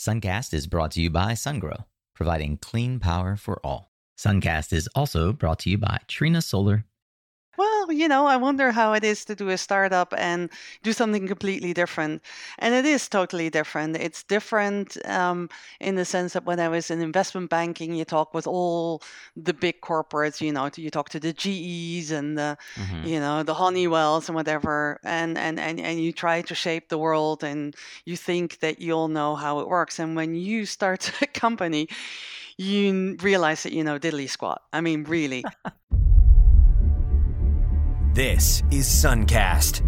Suncast is brought to you by SunGrow, providing clean power for all. Suncast is also brought to you by Trina Solar well, you know, I wonder how it is to do a startup and do something completely different. And it is totally different. It's different um, in the sense that when I was in investment banking, you talk with all the big corporates, you know, you talk to the GEs and the, mm-hmm. you know, the Honeywells and whatever, and, and, and, and you try to shape the world and you think that you'll know how it works. And when you start a company, you realize that you know diddly squat. I mean, really. This is Suncast.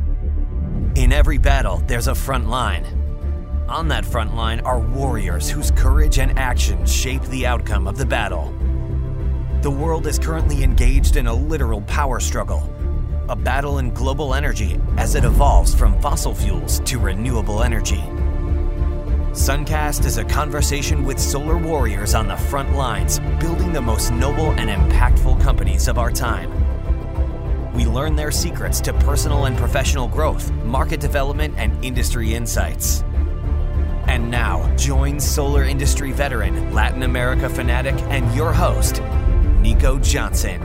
In every battle, there's a front line. On that front line are warriors whose courage and action shape the outcome of the battle. The world is currently engaged in a literal power struggle, a battle in global energy as it evolves from fossil fuels to renewable energy. Suncast is a conversation with solar warriors on the front lines, building the most noble and impactful companies of our time. We learn their secrets to personal and professional growth, market development, and industry insights. And now, join solar industry veteran, Latin America fanatic, and your host, Nico Johnson.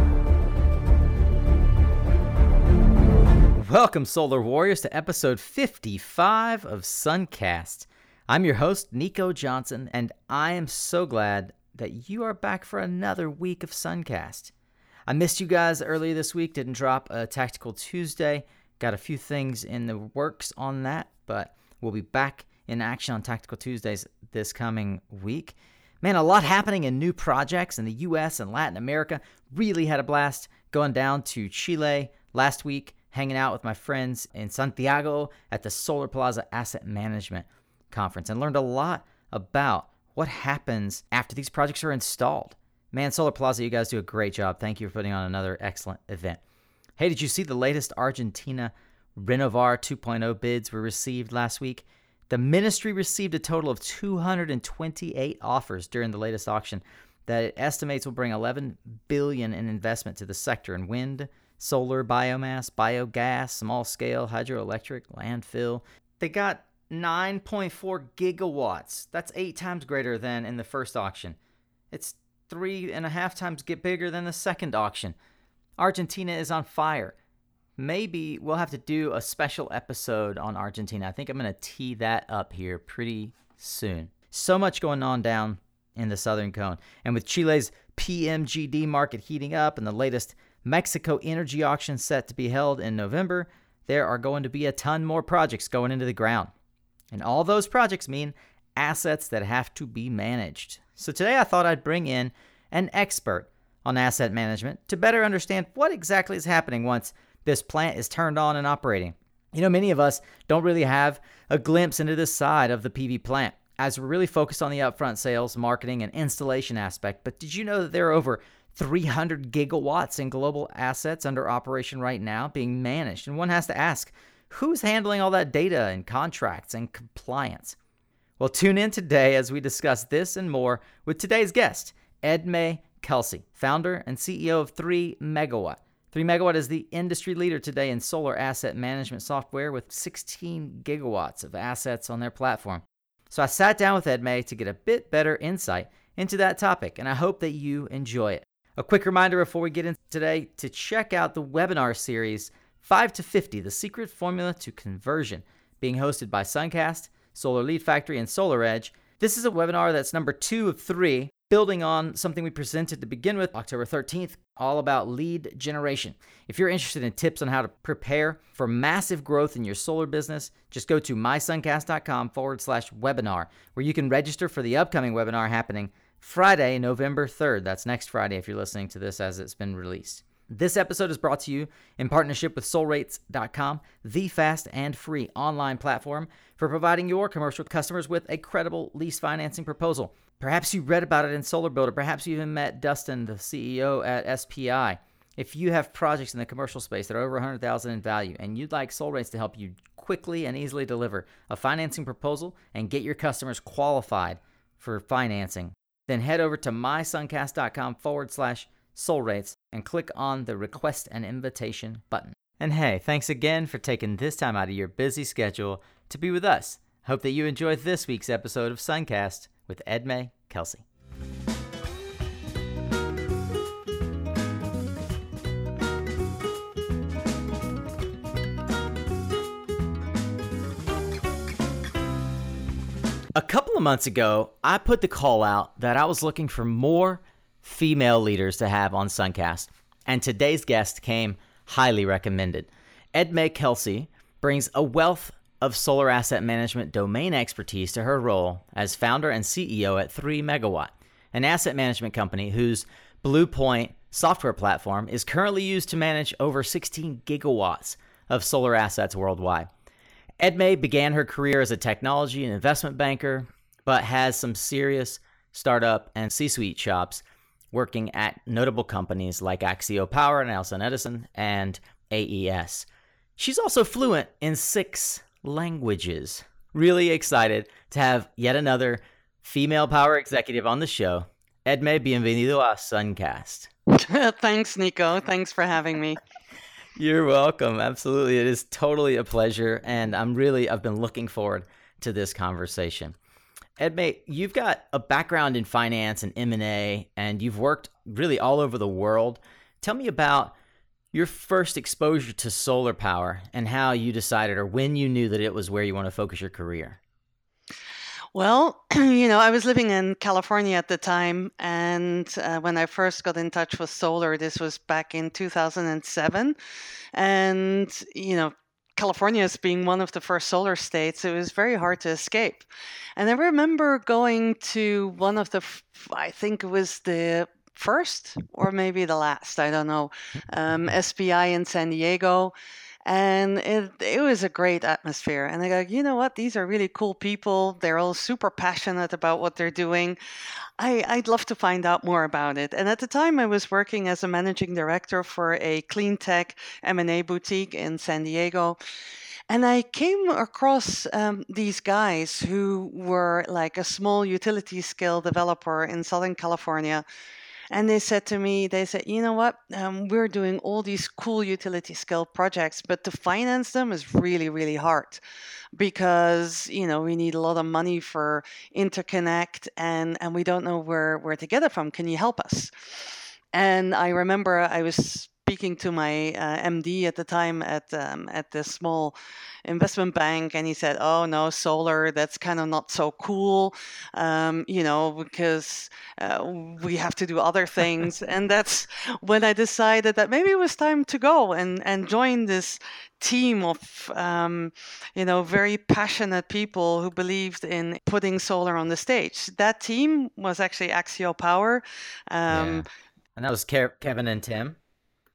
Welcome, Solar Warriors, to episode 55 of Suncast. I'm your host, Nico Johnson, and I am so glad that you are back for another week of Suncast. I missed you guys earlier this week. Didn't drop a Tactical Tuesday. Got a few things in the works on that, but we'll be back in action on Tactical Tuesdays this coming week. Man, a lot happening in new projects in the US and Latin America. Really had a blast going down to Chile last week, hanging out with my friends in Santiago at the Solar Plaza Asset Management Conference, and learned a lot about what happens after these projects are installed. Man, Solar Plaza, you guys do a great job. Thank you for putting on another excellent event. Hey, did you see the latest Argentina Renovar 2.0 bids were received last week? The ministry received a total of 228 offers during the latest auction that it estimates will bring 11 billion in investment to the sector in wind, solar, biomass, biogas, small scale hydroelectric, landfill. They got 9.4 gigawatts. That's 8 times greater than in the first auction. It's three and a half times get bigger than the second auction. Argentina is on fire. Maybe we'll have to do a special episode on Argentina. I think I'm going to tee that up here pretty soon. So much going on down in the Southern Cone. And with Chile's PMGD market heating up and the latest Mexico energy auction set to be held in November, there are going to be a ton more projects going into the ground. And all those projects mean assets that have to be managed. So today I thought I'd bring in an expert on asset management to better understand what exactly is happening once this plant is turned on and operating. You know, many of us don't really have a glimpse into this side of the PV plant as we're really focused on the upfront sales, marketing, and installation aspect. But did you know that there are over 300 gigawatts in global assets under operation right now being managed? And one has to ask, who's handling all that data and contracts and compliance? Well, tune in today as we discuss this and more with today's guest, Edmée Kelsey, founder and CEO of 3 Megawatt. 3 Megawatt is the industry leader today in solar asset management software with 16 gigawatts of assets on their platform. So I sat down with Edmée to get a bit better insight into that topic, and I hope that you enjoy it. A quick reminder before we get into today to check out the webinar series 5 to 50 The Secret Formula to Conversion, being hosted by Suncast Solar Lead Factory, and Solar Edge. This is a webinar that's number two of three, building on something we presented to begin with October 13th, all about lead generation. If you're interested in tips on how to prepare for massive growth in your solar business, just go to mysuncast.com forward slash webinar, where you can register for the upcoming webinar happening Friday, November 3rd. That's next Friday if you're listening to this as it's been released. This episode is brought to you in partnership with soulrates.com, the fast and free online platform for providing your commercial customers with a credible lease financing proposal. Perhaps you read about it in Solar Builder. Perhaps you even met Dustin, the CEO at SPI. If you have projects in the commercial space that are over 100,000 in value and you'd like SoulRates to help you quickly and easily deliver a financing proposal and get your customers qualified for financing, then head over to mysuncast.com forward slash Soul Rates and click on the Request an Invitation button. And hey, thanks again for taking this time out of your busy schedule to be with us Hope that you enjoyed this week's episode of Suncast with Edmée Kelsey. A couple of months ago, I put the call out that I was looking for more female leaders to have on Suncast, and today's guest came highly recommended. Edmée Kelsey brings a wealth of solar asset management domain expertise to her role as founder and CEO at 3 Megawatt, an asset management company whose Bluepoint software platform is currently used to manage over 16 gigawatts of solar assets worldwide. Ed Edmée began her career as a technology and investment banker, but has some serious startup and C suite chops working at notable companies like Axio Power, and Nelson Edison, and AES. She's also fluent in six languages. Really excited to have yet another female power executive on the show. Edmée, bienvenido a Suncast. Thanks, Nico. Thanks for having me. You're welcome. Absolutely. It is totally a pleasure. And I'm really, I've been looking forward to this conversation. Edmée, you've got a background in finance and M&A, and you've worked really all over the world. Tell me about your first exposure to solar power and how you decided or when you knew that it was where you want to focus your career. Well, you know, I was living in California at the time, and uh, when I first got in touch with solar, this was back in 2007. And, you know, California as being one of the first solar states, it was very hard to escape. And I remember going to one of the, I think it was the first or maybe the last, I don't know, um, SPI in San Diego and it it was a great atmosphere. And I go, you know what? These are really cool people. They're all super passionate about what they're doing. I, I'd love to find out more about it. And at the time, I was working as a managing director for a clean tech M&A boutique in San Diego. And I came across um, these guys who were like a small utility scale developer in Southern California and they said to me, they said, you know what, um, we're doing all these cool utility scale projects, but to finance them is really, really hard because you know we need a lot of money for interconnect and and we don't know where where to get it from. Can you help us? And i remember i was speaking to my uh, MD at the time at um, at this small investment bank, and he said, "Oh no, solar. That's kind of not so cool, um, you know, because uh, we have to do other things." and that's when I decided that maybe it was time to go and and join this team of um, you know very passionate people who believed in putting solar on the stage. That team was actually Axio Power. Um, yeah. And that was Ke- Kevin and Tim.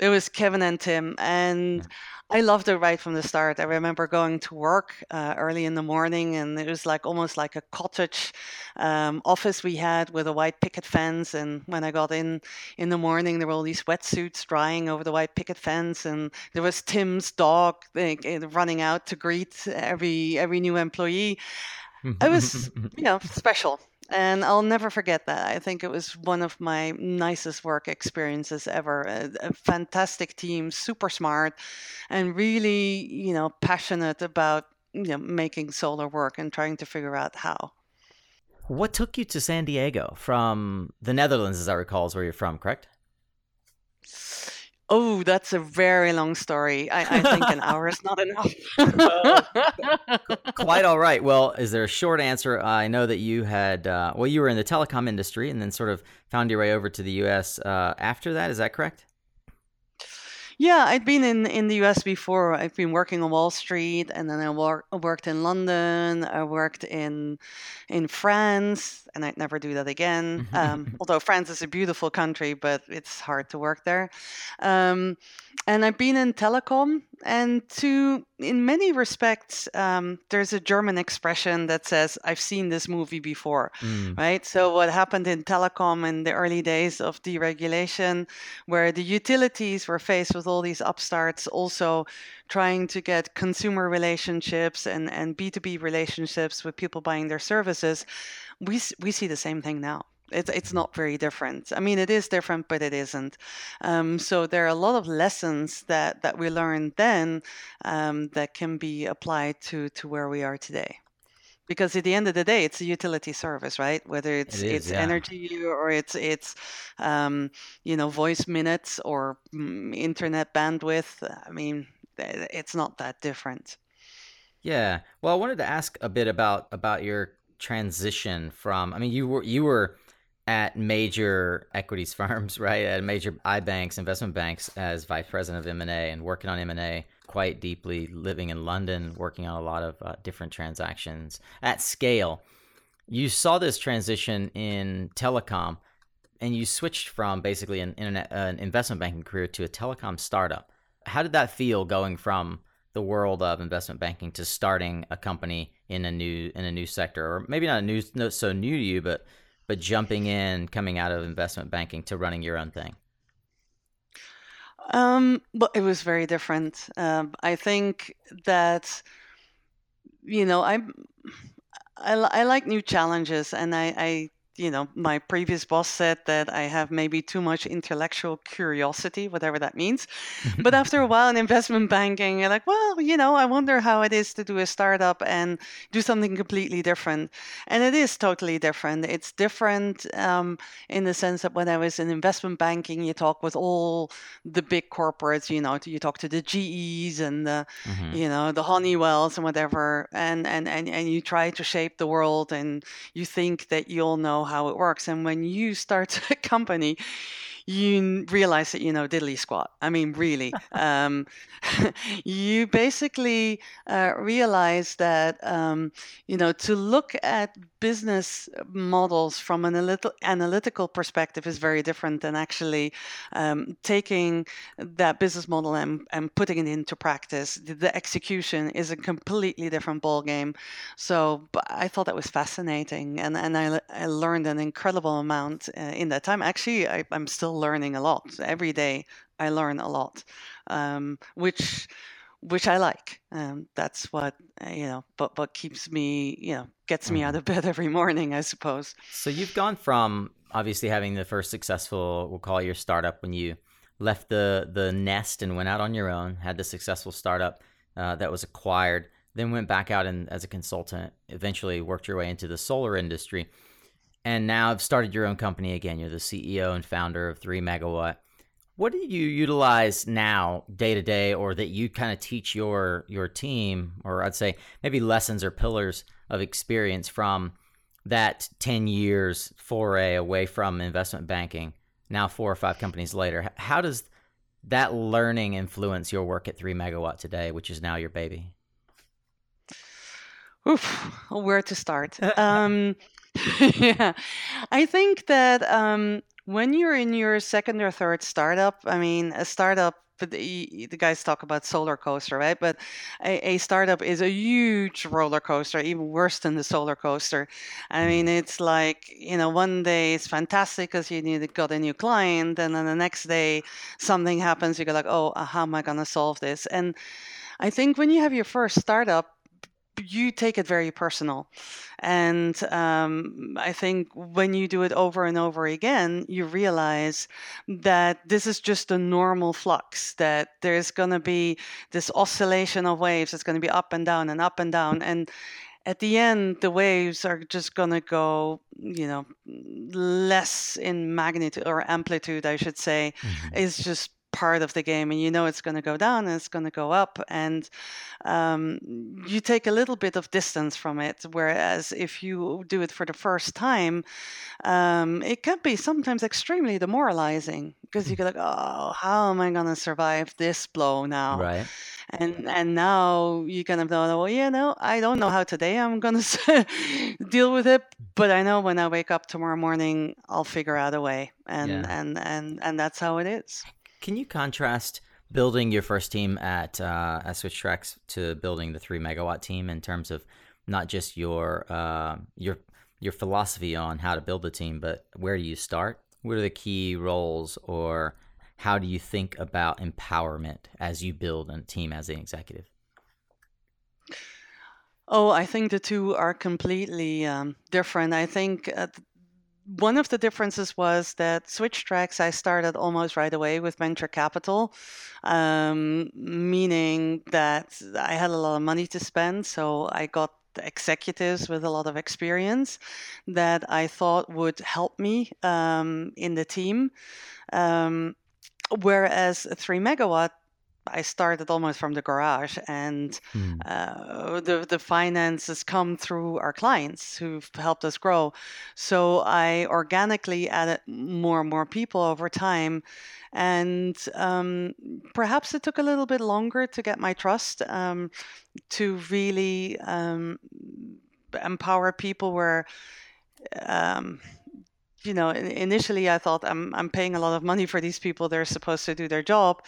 It was Kevin and Tim, and I loved it right from the start. I remember going to work uh, early in the morning, and it was like almost like a cottage um, office we had with a white picket fence. And when I got in in the morning, there were all these wetsuits drying over the white picket fence, and there was Tim's dog like, running out to greet every every new employee. It was, you know, special and I'll never forget that. I think it was one of my nicest work experiences ever. A, a, fantastic team, super smart, and really, you know, passionate about you know making solar work and trying to figure out how. What took you to San Diego from the Netherlands, as I recall, is where you're from, correct? Oh, that's a very long story. I, I think an hour is not enough. Quite all right. Well, is there a short answer? I know that you had, uh, well, you were in the telecom industry and then sort of found your way over to the U.S. Uh, after that. Is that correct? Yeah, I'd been in, in the US before. I've been working on Wall Street, and then I wor- worked in London. I worked in in France, and I'd never do that again. Um, although France is a beautiful country, but it's hard to work there. Um, and I've been in telecom, and to in many respects, um, there's a German expression that says, "I've seen this movie before," mm. right? So what happened in telecom in the early days of deregulation, where the utilities were faced with all these upstarts, also trying to get consumer relationships and and B2B relationships with people buying their services, we we see the same thing now. It's it's not very different. I mean, it is different, but it isn't. Um, so there are a lot of lessons that that we learned then um, that can be applied to to where we are today. because at the end of the day, it's a utility service, right? Whether it's It is, it's yeah. energy or it's it's um, you know voice minutes or mm, internet bandwidth. I mean, it's not that different. Yeah. Well, I wanted to ask a bit about about your transition from. I mean, you were you were at major equities firms, right? At major I banks, investment banks, as vice president of M and A, and working on M and A quite deeply. Living in London, working on a lot of uh, different transactions at scale. You saw this transition in telecom, and you switched from basically an internet, an investment banking career to a telecom startup. How did that feel going from the world of investment banking to starting a company in a new in a new sector, or maybe not a new so new to you, but but jumping in, coming out of investment banking to running your own thing? Um, but it was very different. Um, I think that you know I'm I, I like new challenges, and I, I you know my previous boss said that I have maybe too much intellectual curiosity, whatever that means. But after a while in investment banking, you're like, well, you know, I wonder how it is to do a startup and do something completely different. And it is totally different. It's different um, in the sense that when I was in investment banking, you talk with all the big corporates, you know, you talk to the GEs and the, Mhm. you know, the Honeywells and whatever, and, and, and, and you try to shape the world and you think that you'll know how it works. And when you start a company, you realize that you know diddly squat. I mean, really. um, you basically uh, realize that um, you know to look at business models from an analytical analytical perspective is very different than actually um, taking that business model and, and putting it into practice. The, the execution is a completely different ball game. So I thought that was fascinating, and and I, I learned an incredible amount uh, in that time. Actually, I, I'm still learning a lot every day. I learn a lot, um, which which I like. Um, that's what uh, you know. But what keeps me, you know, gets me out of bed every morning, I suppose. So you've gone from obviously having the first successful, we'll call your startup, when you left the the nest and went out on your own, had the successful startup uh, that was acquired, then went back out and as a consultant, eventually worked your way into the solar industry, and now have started your own company again. You're the CEO and founder of Three Megawatt. What do you utilize now day to day, or that you kind of teach your your team, or I'd say maybe lessons or pillars of experience from that 10 years foray away from investment banking, now four or five companies later, how does that learning influence your work at 3 Megawatt today, which is now your baby? Oof, where to start? um, yeah, I think that um, when you're in your second or third startup, I mean, a startup. The guys talk about solar coaster, right? But a, a startup is a huge roller coaster, even worse than the solar coaster. I mean, it's like you know, one day it's fantastic because you need got a new client, and then the next day something happens. You go like, oh, uh, how am I gonna solve this? And I think when you have your first startup, you take it very personal. And um, I think when you do it over and over again, you realize that this is just a normal flux, that there's going to be this oscillation of waves. It's going to be up and down and up and down. And at the end, the waves are just going to go, you know, less in magnitude or amplitude, I should say, is just part of the game and you know it's going to go down and it's going to go up and um, you take a little bit of distance from it whereas if you do it for the first time um, it can be sometimes extremely demoralizing because you go like oh how am i going to survive this blow now Right. and and now you kind of know well you know i don't know how today i'm going to deal with it but i know when i wake up tomorrow morning i'll figure out a way and Yeah. and and and that's how it is Can you contrast building your first team at uh, at Switch Tracks to building the three megawatt team in terms of not just your uh, your your philosophy on how to build the team, but where do you start? What are the key roles, or how do you think about empowerment as you build a team as an executive? Oh, I think the two are completely um, different. I think uh, one of the differences was that Switch Tracks I started almost right away with venture capital, um, meaning that I had a lot of money to spend, so I got executives with a lot of experience that I thought would help me um, in the team. Um, whereas 3 megawatt I started almost from the garage, and Hmm. uh, the the finances come through our clients who've helped us grow. So I organically added more and more people over time, and um, perhaps it took a little bit longer to get my trust um, to really um, empower people. Where um, you know, initially I thought I'm I'm paying a lot of money for these people. They're supposed to do their job,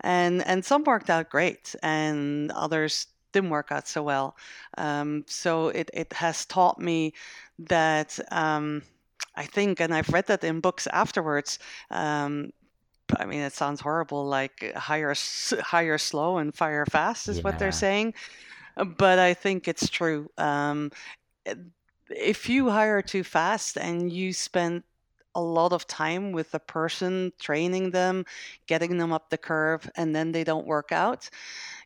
and and some worked out great, and others didn't work out so well. Um, so it it has taught me that um, I think, and I've read that in books afterwards. Um, I mean, it sounds horrible, like hire hire slow and fire fast is what they're saying, but I think it's true. If you hire too fast and you spend a lot of time with the person training them getting them up the curve and then they don't work out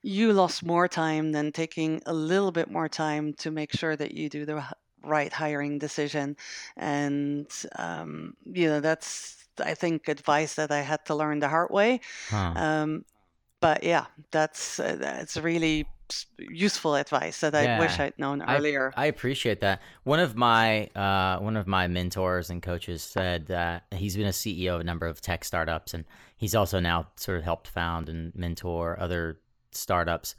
you lost more time than taking a little bit more time to make sure that you do the right hiring decision and um, you know that's i think advice that i had to learn the hard way Huh. um, but yeah that's uh, that's really useful advice that i wish i'd known I- earlier I appreciate that. One of my uh, one of my mentors and coaches said that he's been a CEO of a number of tech startups, and he's also now sort of helped found and mentor other startups.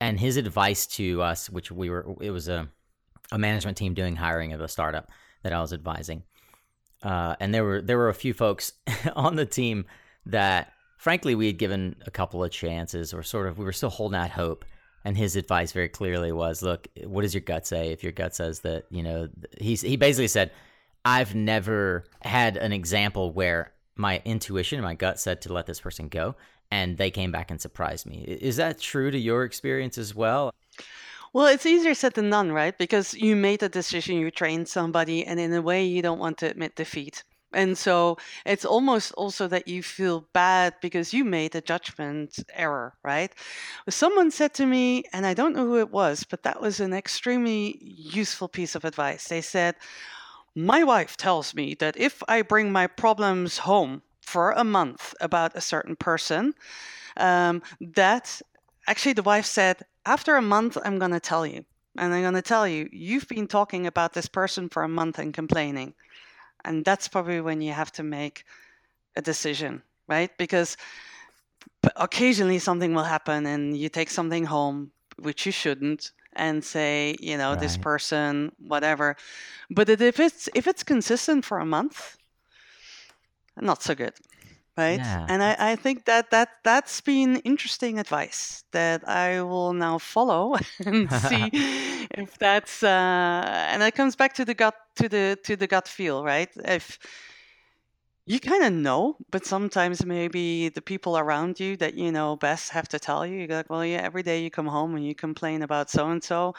And his advice to us, which we were, it was a a management team doing hiring of a startup that I was advising, uh, and there were there were a few folks on the team that, frankly, we had given a couple of chances, or sort of we were still holding out hope. And his advice very clearly was, look, what does your gut say? If your gut says that, you know, he's he basically said, I've never had an example where my intuition, my gut said to let this person go, and they came back and surprised me. Is that true to your experience as well? Well, it's easier said than done, right? Because you made a decision, you trained somebody, and in a way, you don't want to admit defeat. And so it's almost also that you feel bad because you made a judgment error, right? Someone said to me, and I don't know who it was, but that was an extremely useful piece of advice. They said, My wife tells me that if I bring my problems home for a month about a certain person, um, that actually the wife said, After a month, I'm going to tell you. And I'm going to tell you, you've been talking about this person for a month and complaining. And that's probably when you have to make a decision, right? Because occasionally something will happen and you take something home, which you shouldn't, and say, you know, this person, whatever. But if it's if it's consistent for a month, not so good. Right. Yeah, And I, I think that, that that's been interesting advice that I will now follow and see if that's uh, and it comes back to the gut to the to the gut feel, right? If you kind of know, but sometimes maybe the people around you that you know best have to tell you. you're like well, yeah, every day you come home and you complain about so and so.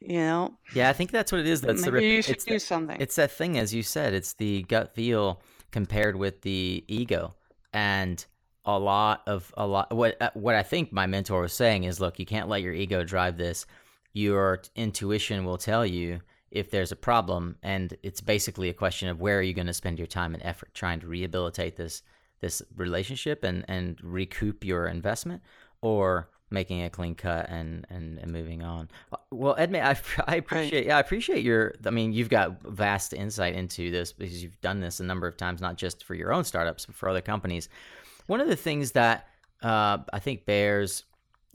You know, Yeah, I think that's what it is. That's the maybe rep- you should do the- something. It's that thing, as you said, it's the gut feel compared with the ego, and a lot of a lot. What uh, what I think my mentor was saying is, look, you can't let your ego drive this. Your intuition will tell you if there's a problem, and it's basically a question of where are you going to spend your time and effort trying to rehabilitate this this relationship and and recoup your investment, or making a clean cut and and, and moving on. Well, Edmund, I, I appreciate yeah, I appreciate your. I mean, you've got vast insight into this because you've done this a number of times, not just for your own startups, but for other companies. One of the things that uh, I think bears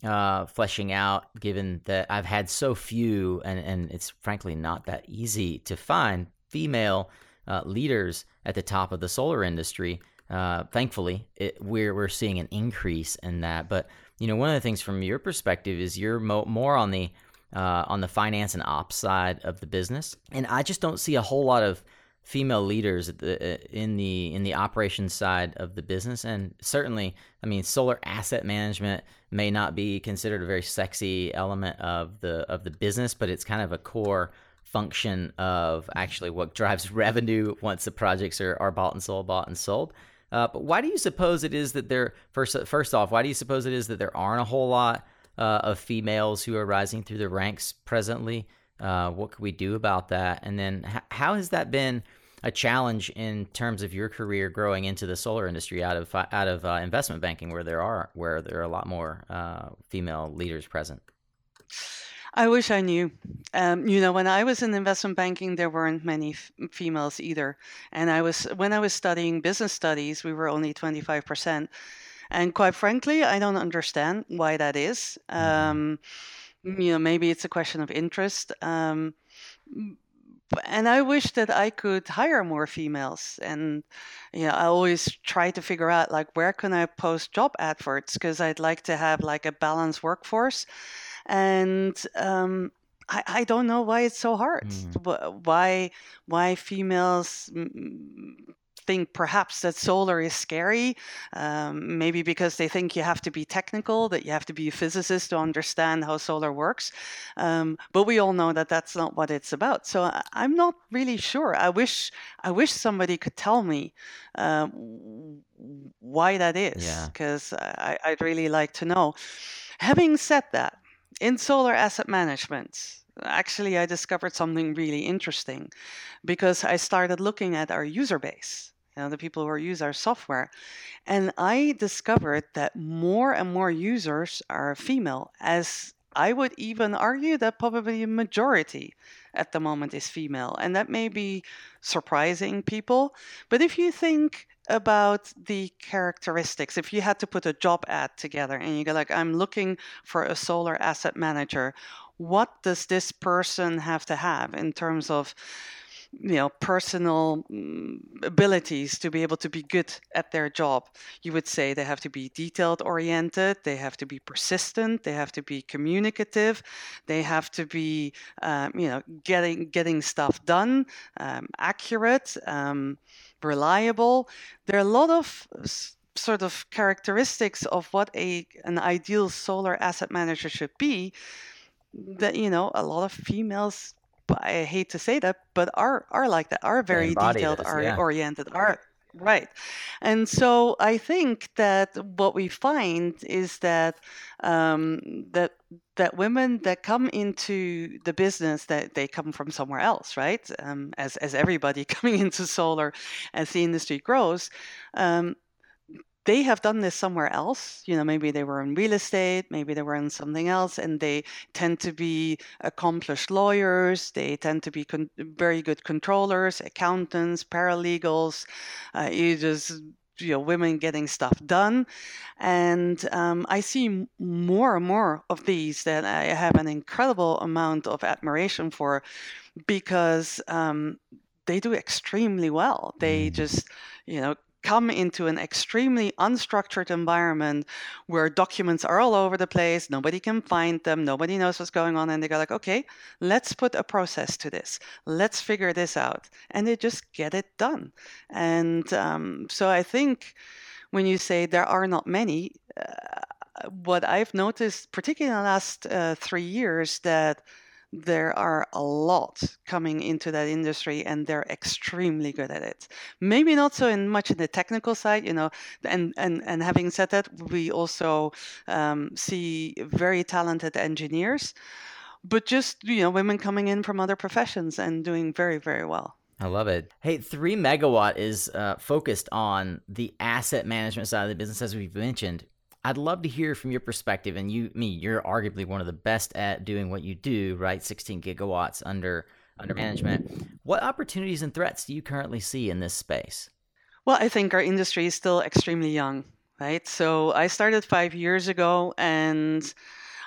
uh, fleshing out, given that I've had so few, and and it's frankly not that easy to find female uh, leaders at the top of the solar industry. Uh, thankfully, it, we're we're seeing an increase in that. But you know, one of the things from your perspective is you're mo- more on the uh, on the finance and ops side of the business, and I just don't see a whole lot of female leaders the, uh, in the in the operations side of the business. And certainly, I mean, solar asset management may not be considered a very sexy element of the of the business, but it's kind of a core function of actually what drives revenue once the projects are, are bought and sold, bought and sold. Uh, but why do you suppose it is that there first first off? Why do you suppose it is that there aren't a whole lot uh, of females who are rising through the ranks presently? Uh, what could we do about that? And then h- how has that been a challenge in terms of your career growing into the solar industry out of out of uh, investment banking, where there are where there are a lot more uh, female leaders present? I wish I knew. Um, you know, when I was in investment banking, there weren't many f- females either. And I was when I was studying business studies, we were only twenty five percent. And quite frankly, I don't understand why that is. Um, you know, maybe it's a question of interest. Um, and I wish that I could hire more females. And you know, I always try to figure out like where can I post job adverts because I'd like to have like a balanced workforce. And um, I, I don't know why it's so hard. Mm. Why why females think perhaps that solar is scary, um, maybe because they think you have to be technical, that you have to be a physicist to understand how solar works. Um, but we all know that that's not what it's about. So I, I'm not really sure. I wish I wish somebody could tell me um, why that is, Yeah. because I, I'd really like to know. Having said that, in solar asset management, actually, I discovered something really interesting because I started looking at our user base, you know, the people who use our software. And I discovered that more and more users are female, as I would even argue that probably a majority at the moment is female. And that may be surprising people. But if you think about the characteristics, if you had to put a job ad together and you go like, I'm looking for a solar asset manager, what does this person have to have in terms of you know personal mm, abilities to be able to be good at their job? You would say they have to be detailed oriented they have to be persistent they have to be communicative they have to be um, you know getting getting stuff done um, accurate um, reliable there are a lot of sort of characteristics of what a an ideal solar asset manager should be that you know a lot of females I hate to say that, but are are like that, are very detailed, are yeah. oriented, are right. And so I think that what we find is that um, that that women that come into the business that they come from somewhere else, right? Um, as as everybody coming into solar, as the industry grows. Um, they have done this somewhere else. You know, maybe they were in real estate, maybe they were in something else, and they tend to be accomplished lawyers. They tend to be con- very good controllers, accountants, paralegals. Uh, you just you know women getting stuff done and um, i see more and more of these that i have an incredible amount of admiration for because um, they do extremely well they just you know come into an extremely unstructured environment where documents are all over the place nobody can find them nobody knows what's going on and they go like okay let's put a process to this. Let's figure this out. And they just get it done. And um, so i think when you say there are not many uh, what i've noticed particularly in the last uh, three years that there are a lot coming into that industry and they're extremely good at it maybe not so in much in the technical side you know and and and having said that we also um, see very talented engineers but just you know women coming in from other professions and doing very very well I love it. Hey, three megawatt is uh, focused on the asset management side of the business, as we've mentioned. I'd love to hear from your perspective, and you, me, you're arguably one of the best at doing what you do, right? 16 gigawatts under under management. What opportunities and threats do you currently see in this space? Well, I think our industry is still extremely young, right? So I started five years ago and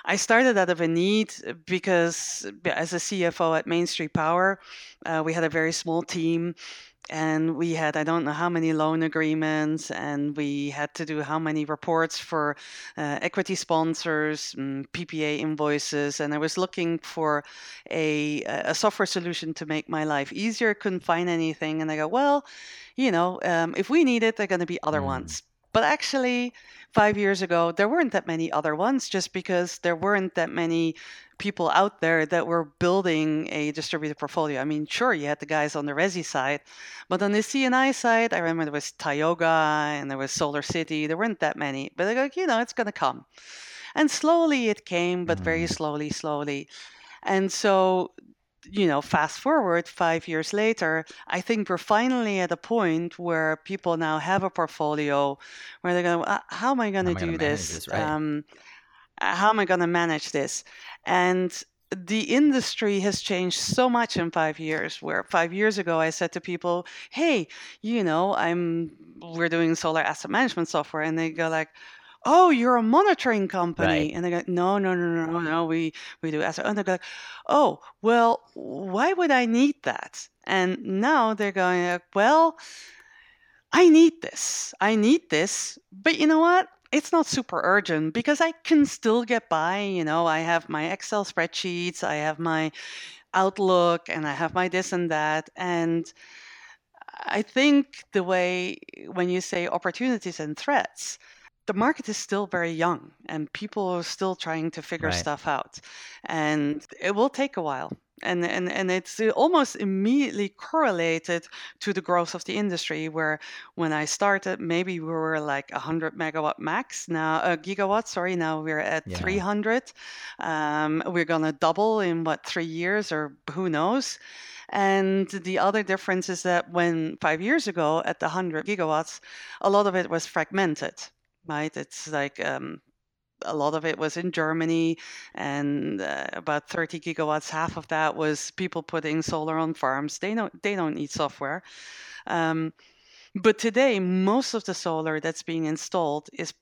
I started out of a need because as a CFO at Main Street Power, uh, we had a very small team and we had I don't know how many loan agreements, and we had to do how many reports for uh, equity sponsors, mm, PPA invoices, and I was looking for a a software solution to make my life easier. Couldn't find anything, and I go, well, you know, um, if we need it, there are going to be other Mm. ones. But actually, five years ago, there weren't that many other ones, just because there weren't that many people out there that were building a distributed portfolio. I mean, sure, you had the guys on the Resi side, but on the CNI side, I remember there was Tioga and there was Solar City. There weren't that many, but I go, you know, it's going to come. And slowly it came, but very Mm. slowly, slowly. And so, you know, fast forward five years later, I think we're finally at a point where people now have a portfolio where they're going, "Uh, how am I going to do this? this, right? Um, how am I going to manage this? And the industry has changed so much in five years. Where five years ago I said to people, "Hey, you know, I'm we're doing solar asset management software," and they go like, "Oh, you're a monitoring company," Right. and they go, "No, no, no, no, no, no, we we do asset," and they go like, "Oh, well, why would I need that?" And now they're going, like, "Well." I need this. I need this. But you know what? It's not super urgent because I can still get by. You know, I have my Excel spreadsheets, I have my Outlook, and I have my this and that. And I think the way when you say opportunities and threats, the market is still very young and people are still trying to figure Right. stuff out. And it will take a while. And, and, and it's uh, almost immediately correlated to the growth of the industry. Where when I started, maybe we were like 100 megawatt max. Now, uh, gigawatt, sorry, now we're at Yeah. 300. Um, we're going to double in what, three years or who knows? And the other difference is that when five years ago at the 100 gigawatts, a lot of it was fragmented, right? It's like um, a lot of it was in Germany, and uh, about 30 gigawatts, half of that was people putting solar on farms. They don't, they don't need software. Um, but today, most of the solar that's being installed is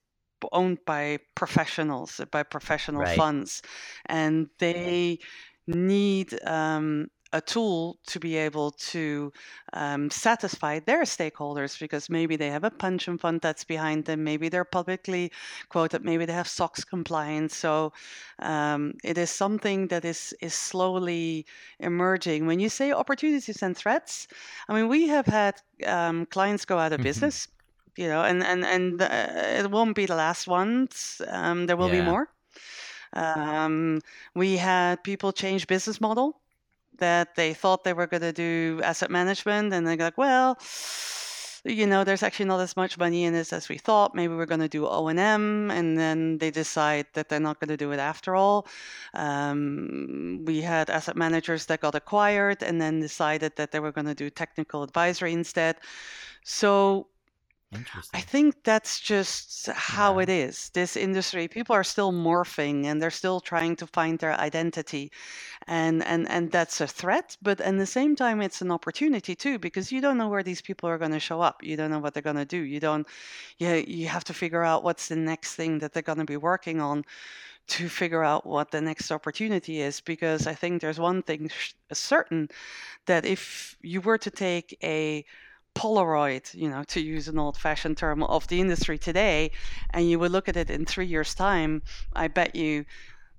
owned by professionals, by professional Right. funds, and they need um, a tool to be able to um, satisfy their stakeholders because maybe they have a pension fund that's behind them, maybe they're publicly quoted, maybe they have SOX compliance. So um, it is something that is is slowly emerging. When you say opportunities and threats, I mean we have had um, clients go out of Mhm. business, you know, and and and uh, it won't be the last ones. Um, there will be more. Um, we had people change business model that they thought they were going to do asset management, and they're like, well, you know, there's actually not as much money in this as we thought. Maybe we're going to do O and M, and then they decide that they're not going to do it after all. Um, we had asset managers that got acquired and then decided that they were going to do technical advisory instead. So Interesting. I think that's just how Yeah. it is. This industry, people are still morphing and they're still trying to find their identity. And and and that's a threat, but at the same time it's an opportunity too because you don't know where these people are going to show up. You don't know what they're going to do. You don't you you have to figure out what's the next thing that they're going to be working on to figure out what the next opportunity is because I think there's one thing sh- certain that if you were to take a Polaroid, you know, to use an old fashioned term of the industry today, and you would look at it in three years' time, I bet you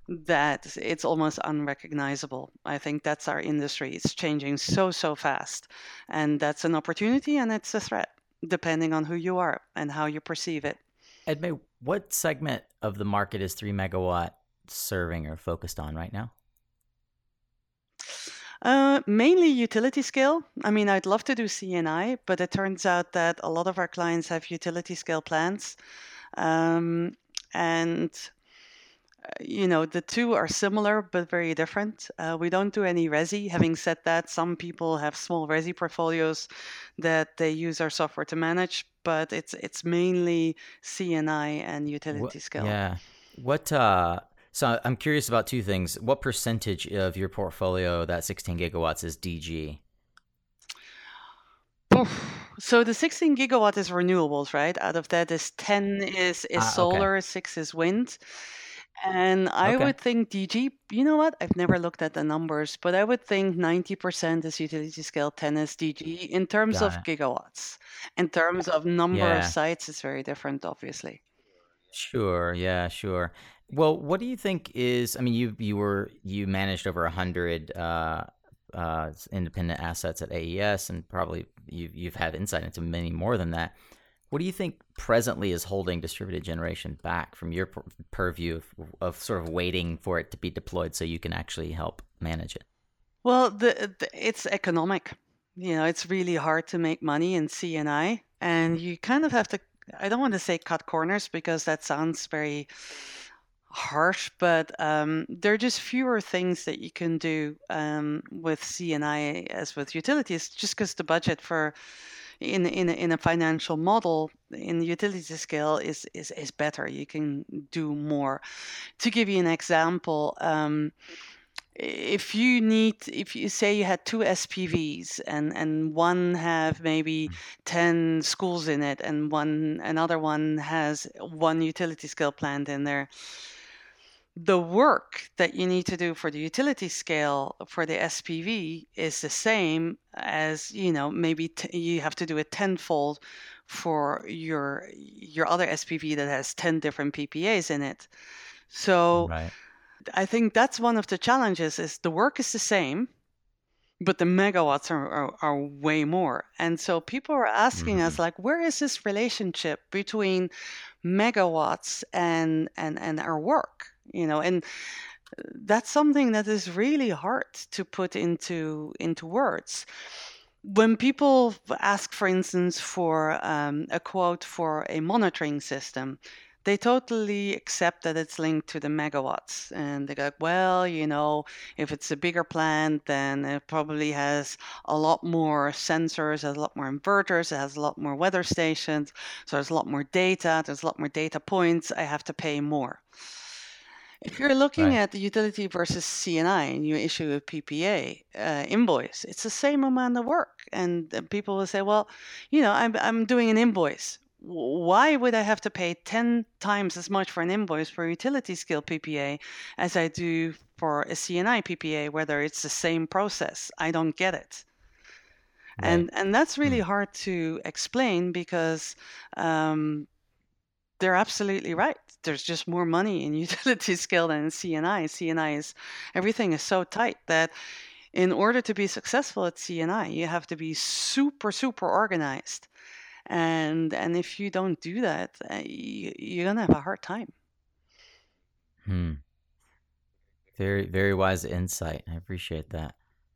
that it's almost unrecognizable. I think that's our industry. It's changing so, so fast. And that's an opportunity and it's a threat, depending on who you are and how you perceive it. Edmée, what segment of the market is three megawatt serving or focused on right now? Uh, mainly utility scale. I mean, I'd love to do CNI, but it turns out that a lot of our clients have utility scale plants. Um, and, uh, you know, the two are similar but very different. Uh, we don't do any resi. Having said that, some people have small resi portfolios that they use our software to manage, but it's it's mainly CNI and utility What, scale. yeah. What uh so I'm curious about two things. What percentage of your portfolio that 16 gigawatts is DG? So the 16 gigawatt is renewables, right? Out of that is 10 is is Ah, okay. solar, 6 is wind. And I Okay. would think DG, you know what? I've never looked at the numbers, but I would think 90% is utility scale, 10 is DG in terms Got of it. gigawatts. In terms of number of sites, it's very different, obviously. Sure, yeah, sure. Well, what do you think is I mean you you were you managed over a 100 uh uh independent assets at AES and probably you you've had insight into many more than that. What do you think presently is holding distributed generation back from your pur- purview of, of sort of waiting for it to be deployed so you can actually help manage it? Well, the, the it's economic. You know, it's really hard to make money in CNI, and you kind of have to. I don't want to say cut corners because that sounds very harsh, but um, there are just fewer things that you can do um, with CNI as with utilities, just because the budget for in in a, in a financial model in the utility scale is is is better. You can do more. To give you an example. Um, if you need if you say you had two spvs and and one have maybe 10 schools in it and one another one has one utility scale plant in there the work that you need to do for the utility scale for the spv is the same as you know maybe t- you have to do it tenfold for your your other spv that has 10 different ppas in it so Right. I think that's one of the challenges is the work is the same, but the megawatts are, are, are way more. And so people are asking us mm-hmm. like, where is this relationship between megawatts and and and our work? You know, and that's something that is really hard to put into into words. When people ask, for instance, for um, a quote for a monitoring system, they totally accept that it's linked to the megawatts. And they go, well, you know, if it's a bigger plant, then it probably has a lot more sensors, has a lot more inverters, it has a lot more weather stations. So there's a lot more data, there's a lot more data points. I have to pay more. If you're looking Right. at the utility versus C&I and you issue a PPA uh, invoice, it's the same amount of work. And people will say, well, you know, I'm, I'm doing an invoice. Why would I have to pay 10 times as much for an invoice for a utility scale PPA as I do for a C&I PPA, whether it's the same process? I don't get it. Right. And, and that's really hard to explain because um, they're absolutely right. There's just more money in utility scale than in C&I. C&I is everything is so tight that in order to be successful at C&I, you have to be super super organized. And and if you don't do that, uh, you, you're gonna have a hard time. Hmm. Very, very wise insight. I appreciate that.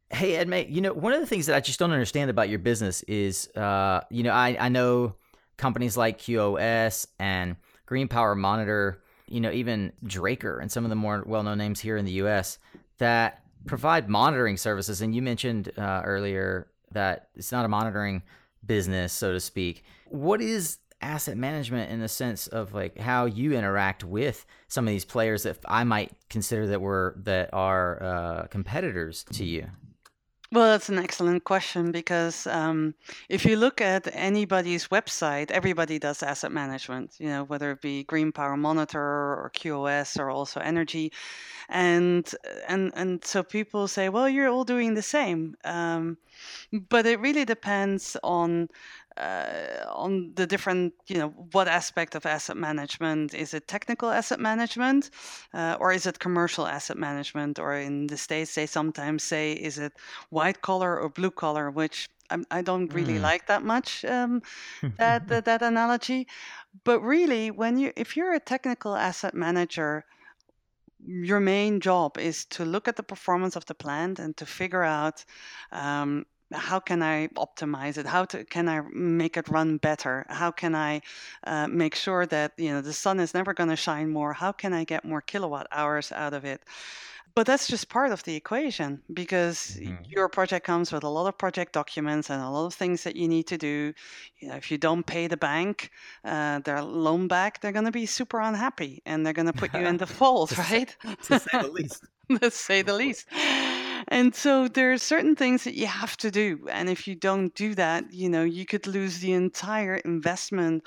Hey, Edmée, you know, one of the things that I just don't understand about your business is, uh, you know, I, I know companies like QOS and Green Power Monitor, you know, even Draker and some of the more well known names here in the US that provide monitoring services. And you mentioned uh, earlier that it's not a monitoring business, so to speak. What is asset management in the sense of like how you interact with some of these players that I might consider that were that are uh, competitors to you? Well, that's an excellent question because um, if you look at anybody's website, everybody does asset management, you know, whether it be Green Power Monitor or QoS or AlsoEnergy. And and and so people say, well, you're all doing the same. Um, but it really depends on uh, on the different, you know, what aspect of asset management is it technical asset management, uh, or is it commercial asset management, or in the states they sometimes say is it white collar or blue collar, which I'm, I don't really Mm. like that much um, that, that that analogy. But really, when you if you're a technical asset manager, your main job is to look at the performance of the plant and to figure out um, how can I optimize it? How to, can I make it run better? How can I uh, make sure that you know the sun is never going to shine more? How can I get more kilowatt hours out of it? But that's just part of the equation because Mhm. your project comes with a lot of project documents and a lot of things that you need to do. You know, if you don't pay the bank uh, their loan back, they're going to be super unhappy and they're going to put you in default, right? to say the least. to say the least. And so there are certain things that you have to do. And if you don't do that, you know, you could lose the entire investment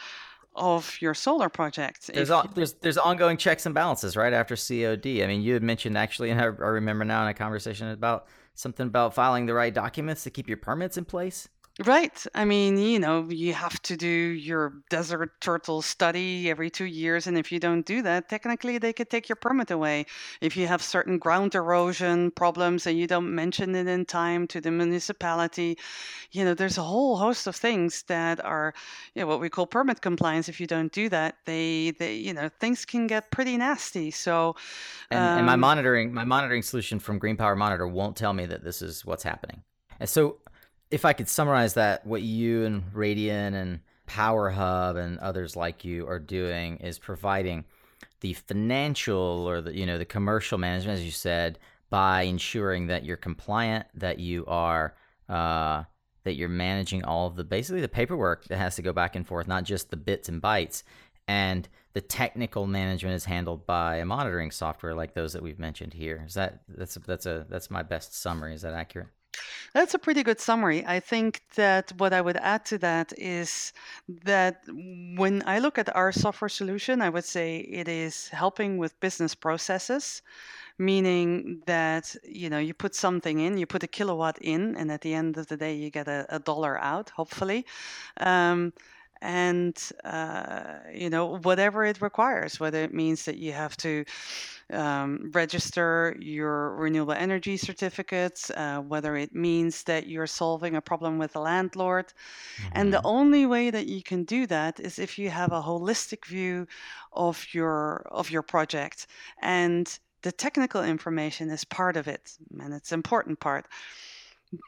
of your solar project. There's there's there's ongoing checks and balances right after COD. I mean, you had mentioned actually, and I, I remember now in a conversation about something about filing the right documents to keep your permits in place. Right. I mean, you know, you have to do your desert turtle study every two years. And if you don't do that, technically they could take your permit away. If you have certain ground erosion problems and you don't mention it in time to the municipality, you know, there's a whole host of things that are, you know, what we call permit compliance. If you don't do that, they, they you know, things can get pretty nasty. So, And, and my um, monitoring my monitoring solution from Green Power Monitor won't tell me that this is what's happening. And so, if I could summarize that, what you and Radian and Power Hub and others like you are doing is providing the financial or the you know the commercial management, as you said, by ensuring that you're compliant, that you are uh, that you're managing all of the basically the paperwork that has to go back and forth, not just the bits and bytes. And the technical management is handled by a monitoring software like those that we've mentioned here. Is that that's that's a that's my best summary? Is that accurate? That's a pretty good summary. I think that what I would add to that is that when I look at our software solution, I would say it is helping with business processes, meaning that you know you put something in, you put a kilowatt in, and at the end of the day you get a, a dollar out, hopefully. Um, and uh, you know whatever it requires whether it means that you have to um, register your renewable energy certificates uh, whether it means that you're solving a problem with the landlord mm-hmm. and the mm-hmm. only way that you can do that is if you have a holistic view of your of your project and the technical information is part of it and it's an important part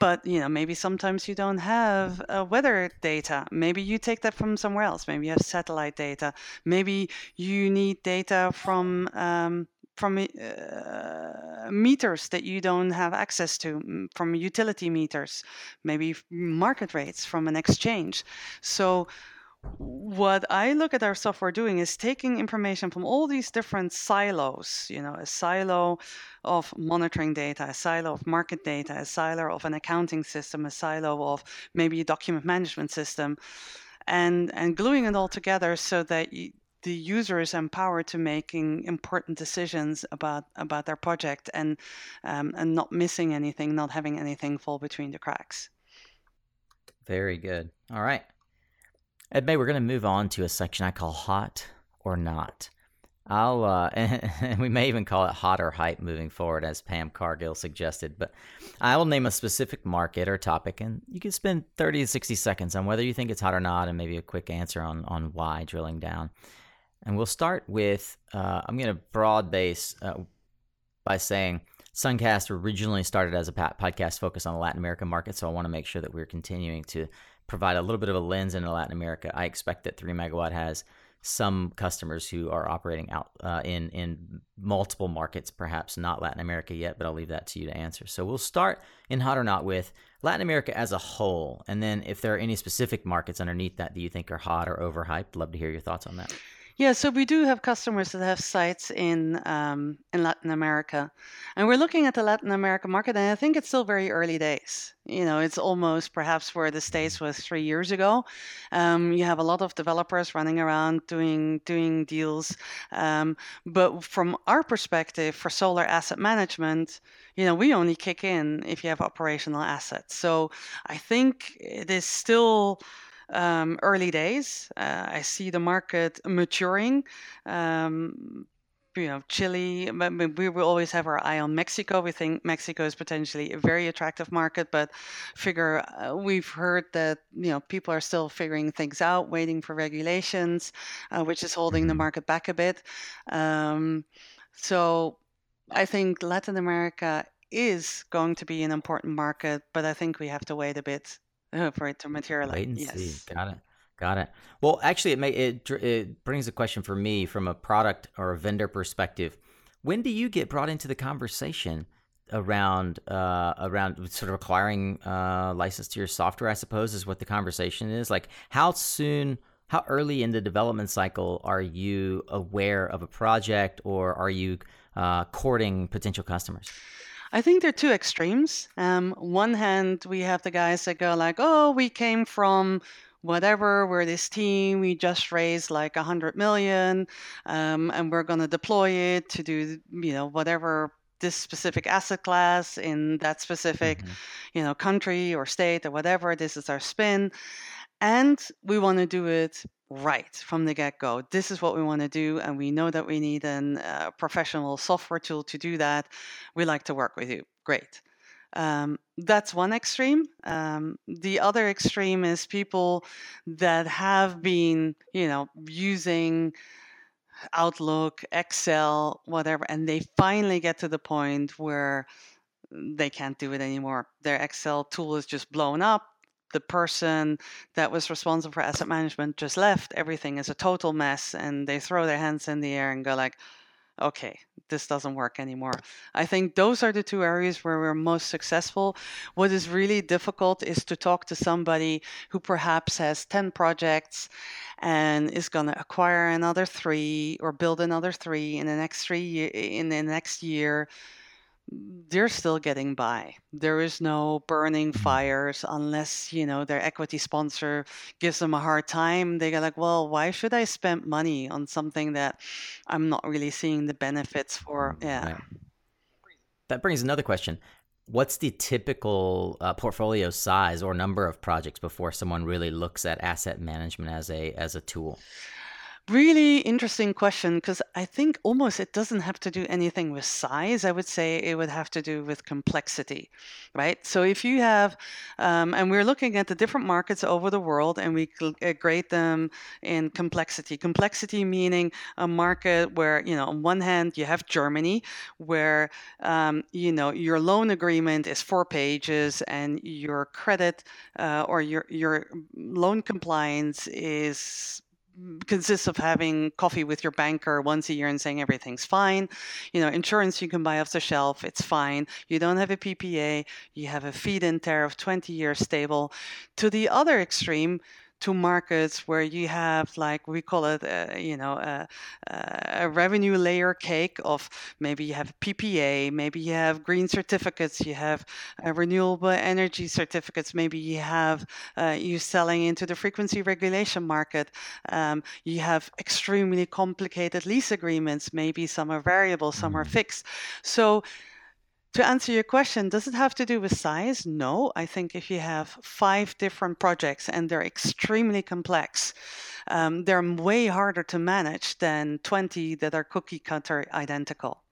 but you know maybe sometimes you don't have uh, weather data. Maybe you take that from somewhere else. Maybe you have satellite data. Maybe you need data from um, from uh, meters that you don't have access to from utility meters maybe market rates from an exchange. So what I look at our software doing is taking information from all these different silos, you know, a silo of monitoring data, a silo of market data, a silo of an accounting system, a silo of maybe a document management system, and, and gluing it all together so that you, the user is empowered to making important decisions about about their project and um, and not missing anything, not having anything fall between the cracks. Very good. All right. Edmée, we're going to move on to a section I call Hot or Not. I'll, uh, and we may even call it Hot or Hype moving forward, as Pam Cargill suggested. But I will name a specific market or topic, and you can spend 30 to 60 seconds on whether you think it's hot or not, and maybe a quick answer on, on why, drilling down. And we'll start with uh, I'm going to broad base uh, by saying Suncast originally started as a podcast focused on the Latin American market, so I want to make sure that we're continuing to provide a little bit of a lens into Latin America. I expect that 3 Megawatt has some customers who are operating out uh, in in multiple markets, perhaps not Latin America yet, but I'll leave that to you to answer. So we'll start in hot or not with Latin America as a whole, and then if there are any specific markets underneath that that you think are hot or overhyped, love to hear your thoughts on that. Yeah, so we do have customers that have sites in um, in Latin America, and we're looking at the Latin America market, and I think it's still very early days. You know, it's almost perhaps where the states was three years ago. Um, you have a lot of developers running around doing doing deals, um, but from our perspective, for solar asset management, you know, we only kick in if you have operational assets. So I think it is still um, early days. Uh, I see the market maturing. Um, you know, Chile, we will always have our eye on Mexico. We think Mexico is potentially a very attractive market, but figure uh, we've heard that, you know, people are still figuring things out, waiting for regulations, uh, which is holding the mm-hmm. market back a bit. Um, so I think Latin America is going to be an important market, but I think we have to wait a bit for it to materialize. Wait and yes. see. Got it. Got it. Well, actually, it may it it brings a question for me from a product or a vendor perspective. When do you get brought into the conversation around uh, around sort of acquiring uh, license to your software? I suppose is what the conversation is. Like, how soon? How early in the development cycle are you aware of a project, or are you uh, courting potential customers? I think there are two extremes. Um, one hand, we have the guys that go like, "Oh, we came from whatever. We're this team. We just raised like a hundred million, um, and we're going to deploy it to do, you know, whatever this specific asset class in that specific, mm-hmm. you know, country or state or whatever. This is our spin, and we want to do it right from the get go. This is what we want to do, and we know that we need a uh, professional software tool to do that. We like to work with you. Great. Um, that's one extreme. Um, the other extreme is people that have been, you know, using Outlook, Excel, whatever, and they finally get to the point where they can't do it anymore. Their Excel tool is just blown up the person that was responsible for asset management just left. Everything is a total mess, and they throw their hands in the air and go like, "Okay, this doesn't work anymore." I think those are the two areas where we're most successful. What is really difficult is to talk to somebody who perhaps has 10 projects and is going to acquire another 3 or build another 3 in the next 3 in the next year they're still getting by. There is no burning Mm-hmm. fires unless, you know, their equity sponsor gives them a hard time. They go like, well, why should I spend money on something that I'm not really seeing the benefits for? Yeah. Right. That brings another question. What's the typical uh, portfolio size or number of projects before someone really looks at asset management as a as a tool? Really interesting question because I think almost it doesn't have to do anything with size. I would say it would have to do with complexity, right? So if you have, um, and we're looking at the different markets over the world and we uh, grade them in complexity. Complexity meaning a market where, you know, on one hand, you have Germany, where, um, you know, your loan agreement is four pages and your credit uh, or your, your loan compliance is consists of having coffee with your banker once a year and saying everything's fine. You know, insurance you can buy off the shelf, it's fine. You don't have a PPA, you have a feed in tariff 20 years stable. To the other extreme, to markets where you have like we call it uh, you know a, a revenue layer cake of maybe you have PPA maybe you have green certificates you have uh, renewable energy certificates maybe you have uh, you selling into the frequency regulation market um, you have extremely complicated lease agreements maybe some are variable some are fixed. So to answer your question, does it have to do with size? No. I think if you have five different projects and they're extremely complex, um, they're way harder to manage than 20 that are cookie cutter identical.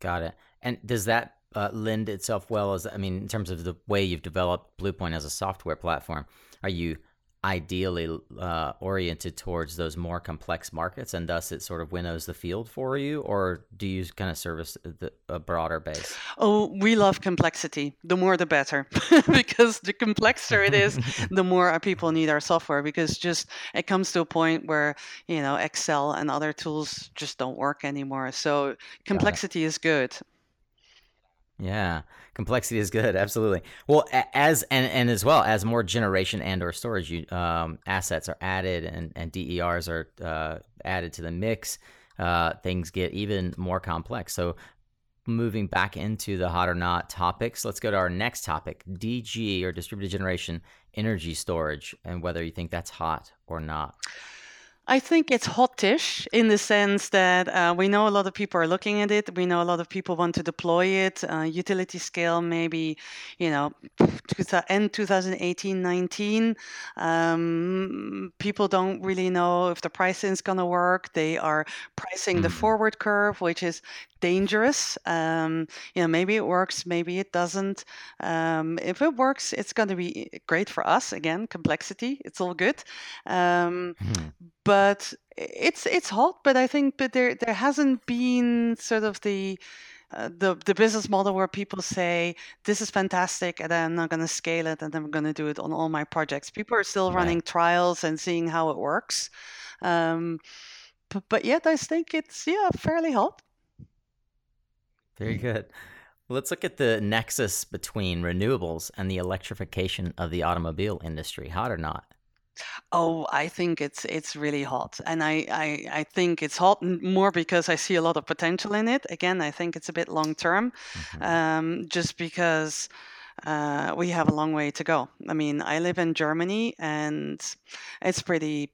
Got it. And does that uh, lend itself well as, I mean, in terms of the way you've developed Bluepoint as a software platform? Are you ideally uh, oriented towards those more complex markets and thus it sort of winnows the field for you or do you kind of service the, a broader base? Oh we love complexity. The more the better. Because the complexer it is the more our people need our software because just it comes to a point where you know excel and other tools just don't work anymore. So complexity is good yeah, complexity is good. Absolutely. Well, as and, and as well as more generation and or storage you, um, assets are added and and DERs are uh, added to the mix, uh, things get even more complex. So, moving back into the hot or not topics, let's go to our next topic: DG or distributed generation energy storage, and whether you think that's hot or not. I think it's hotish in the sense that uh, we know a lot of people are looking at it. We know a lot of people want to deploy it. Uh, utility scale, maybe, you know, end 2018 19. Um, people don't really know if the pricing is going to work. They are pricing the forward curve, which is dangerous. Um, you know, maybe it works, maybe it doesn't. Um, if it works, it's going to be great for us. Again, complexity, it's all good. Um, mm-hmm. But it's it's hot. But I think, but there there hasn't been sort of the uh, the the business model where people say this is fantastic and I'm not going to scale it and I'm going to do it on all my projects. People are still right. running trials and seeing how it works. Um, but, but yet I think it's yeah fairly hot. Very good. Let's look at the nexus between renewables and the electrification of the automobile industry. Hot or not? Oh, I think it's it's really hot, and I, I I think it's hot more because I see a lot of potential in it. Again, I think it's a bit long term, mm-hmm. um, just because uh, we have a long way to go. I mean, I live in Germany, and it's pretty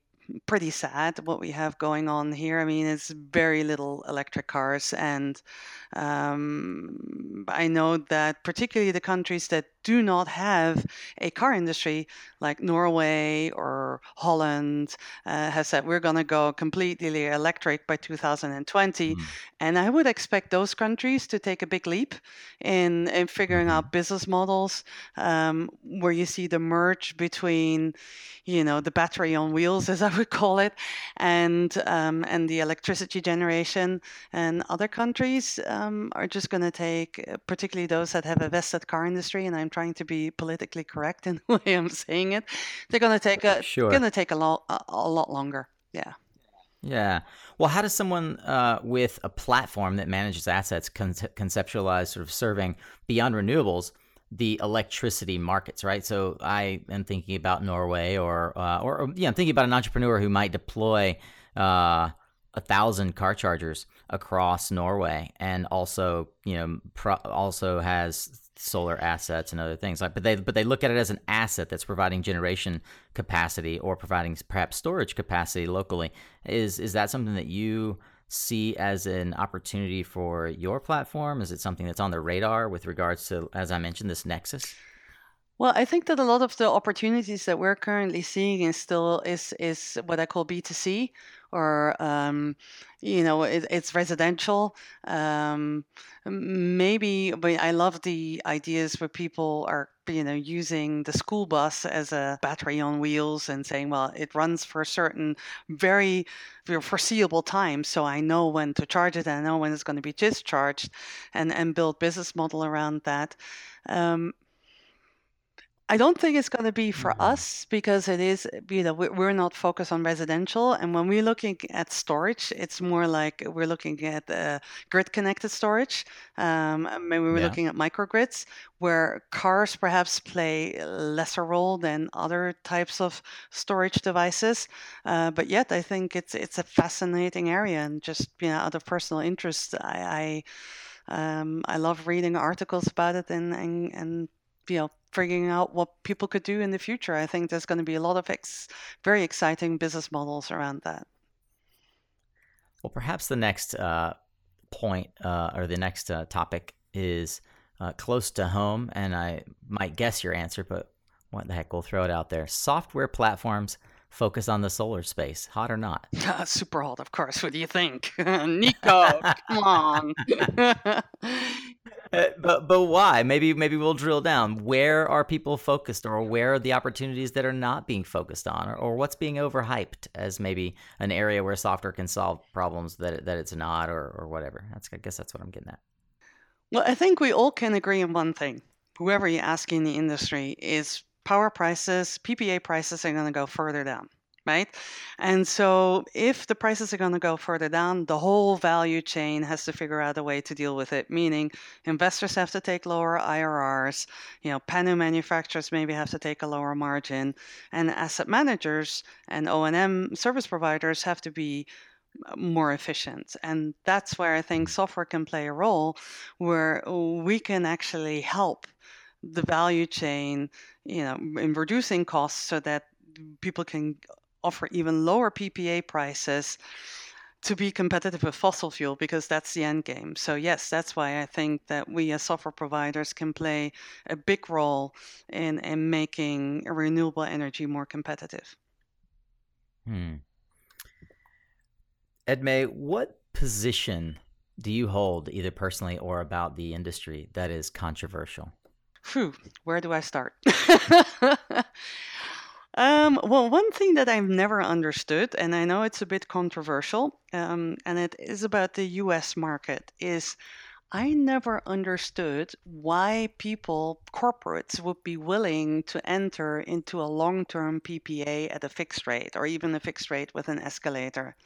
pretty sad what we have going on here. I mean, it's very little electric cars, and um, I know that particularly the countries that do not have a car industry, like Norway or Holland, uh, has said we're going to go completely electric by 2020. Mm. And I would expect those countries to take a big leap in, in figuring mm-hmm. out business models um, where you see the merge between, you know, the battery on wheels, as I would call it, and um, and the electricity generation. And other countries um, are just going to take, uh, particularly those that have a vested car industry. And I'm trying to be politically correct in the way I'm saying it. They're going to take a sure. going to take a lot a, a lot longer. Yeah. Yeah. Well, how does someone uh, with a platform that manages assets con- conceptualize sort of serving beyond renewables the electricity markets, right? So I am thinking about Norway, or uh, or, yeah, I'm thinking about an entrepreneur who might deploy uh, a thousand car chargers across Norway, and also you know pro- also has solar assets and other things like but they but they look at it as an asset that's providing generation capacity or providing perhaps storage capacity locally is is that something that you see as an opportunity for your platform? Is it something that's on the radar with regards to as i mentioned this nexus? Well, I think that a lot of the opportunities that we're currently seeing is still is is what I call B2C, or um, you know, it, it's residential. Um, maybe, but I love the ideas where people are you know using the school bus as a battery on wheels and saying, well, it runs for a certain very foreseeable time, so I know when to charge it, and I know when it's going to be discharged, and and build business model around that. Um, I don't think it's going to be for mm-hmm. us because it is, you know, we're not focused on residential. And when we're looking at storage, it's more like we're looking at uh, grid connected storage. Um, maybe we're yeah. looking at microgrids where cars perhaps play a lesser role than other types of storage devices. Uh, but yet, I think it's it's a fascinating area. And just, you know, out of personal interest, I, I um, I love reading articles about it and, and, and you know figuring out what people could do in the future. I think there's going to be a lot of ex- very exciting business models around that. Well, perhaps the next uh, point uh, or the next uh, topic is uh, close to home, and I might guess your answer, but what the heck, we'll throw it out there. Software platforms focus on the solar space, hot or not? super hot, of course. What do you think, Nico? come on. But but why? Maybe maybe we'll drill down. Where are people focused, or where are the opportunities that are not being focused on, or, or what's being overhyped as maybe an area where software can solve problems that that it's not, or or whatever. That's I guess that's what I'm getting at. Well, I think we all can agree on one thing. Whoever you ask in the industry is power prices, PPA prices are going to go further down right? And so if the prices are going to go further down, the whole value chain has to figure out a way to deal with it, meaning investors have to take lower IRRs, you know, panel manufacturers maybe have to take a lower margin, and asset managers and O&M service providers have to be uh, more efficient. And that's where I think software can play a role where we can actually help the value chain, you know, in reducing costs so that people can offer even lower PPA prices to be competitive with fossil fuel because that's the end game. So yes, that's why I think that we as software providers can play a big role in in making renewable energy more competitive. Hmm. Edmée, what position do you hold, either personally or about the industry, that is controversial? Phew, where do I start? Um, well, one thing that I've never understood, and I know it's a bit controversial, um, and it is about the US market, is I never understood why people, corporates, would be willing to enter into a long term PPA at a fixed rate or even a fixed rate with an escalator.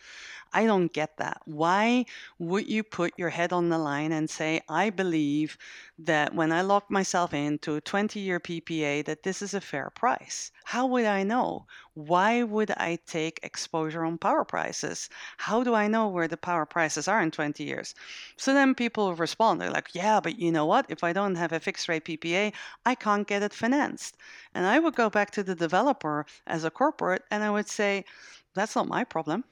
I don't get that. Why would you put your head on the line and say, I believe that when I lock myself into a 20 year PPA, that this is a fair price? How would I know? Why would I take exposure on power prices? How do I know where the power prices are in 20 years? So then people respond, they're like, yeah, but you know what? If I don't have a fixed rate PPA, I can't get it financed. And I would go back to the developer as a corporate and I would say, that's not my problem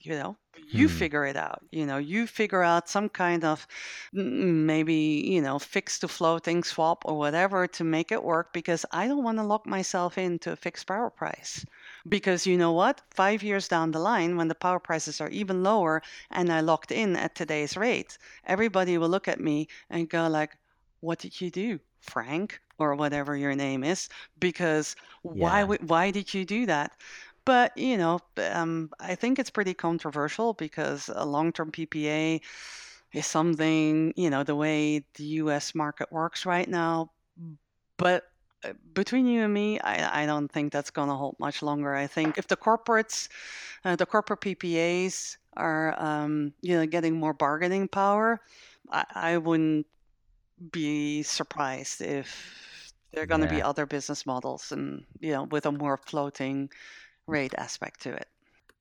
you know you hmm. figure it out you know you figure out some kind of maybe you know fix to floating swap or whatever to make it work because i don't want to lock myself into a fixed power price. Because you know what? 5 years down the line when the power prices are even lower and i locked in at today's rate everybody will look at me and go like what did you do frank? or whatever your name is because why why did you do that But, you know, um, I think it's pretty controversial because a long term PPA is something, you know, the way the US market works right now. But uh, between you and me, I, I don't think that's going to hold much longer. I think if the corporates, uh, the corporate PPAs are, um, you know, getting more bargaining power, I, I wouldn't be surprised if there are going to be other business models and, you know, with a more floating rate aspect to it.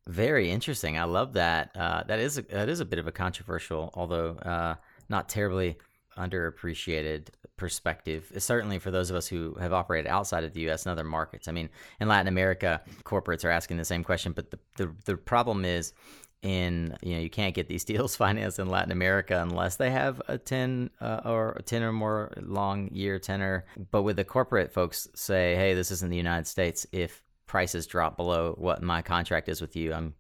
Very interesting. I love that. Uh, that is a, that is a bit of a controversial, although uh, not terribly underappreciated perspective. Certainly for those of us who have operated outside of the U.S. and other markets. I mean, in Latin America, corporates are asking the same question, but the the, the problem is. In you know you can't get these deals financed in Latin America unless they have a ten uh, or a ten or more long year tenor. But with the corporate folks say, hey, this isn't the United States. If prices drop below what my contract is with you, I'm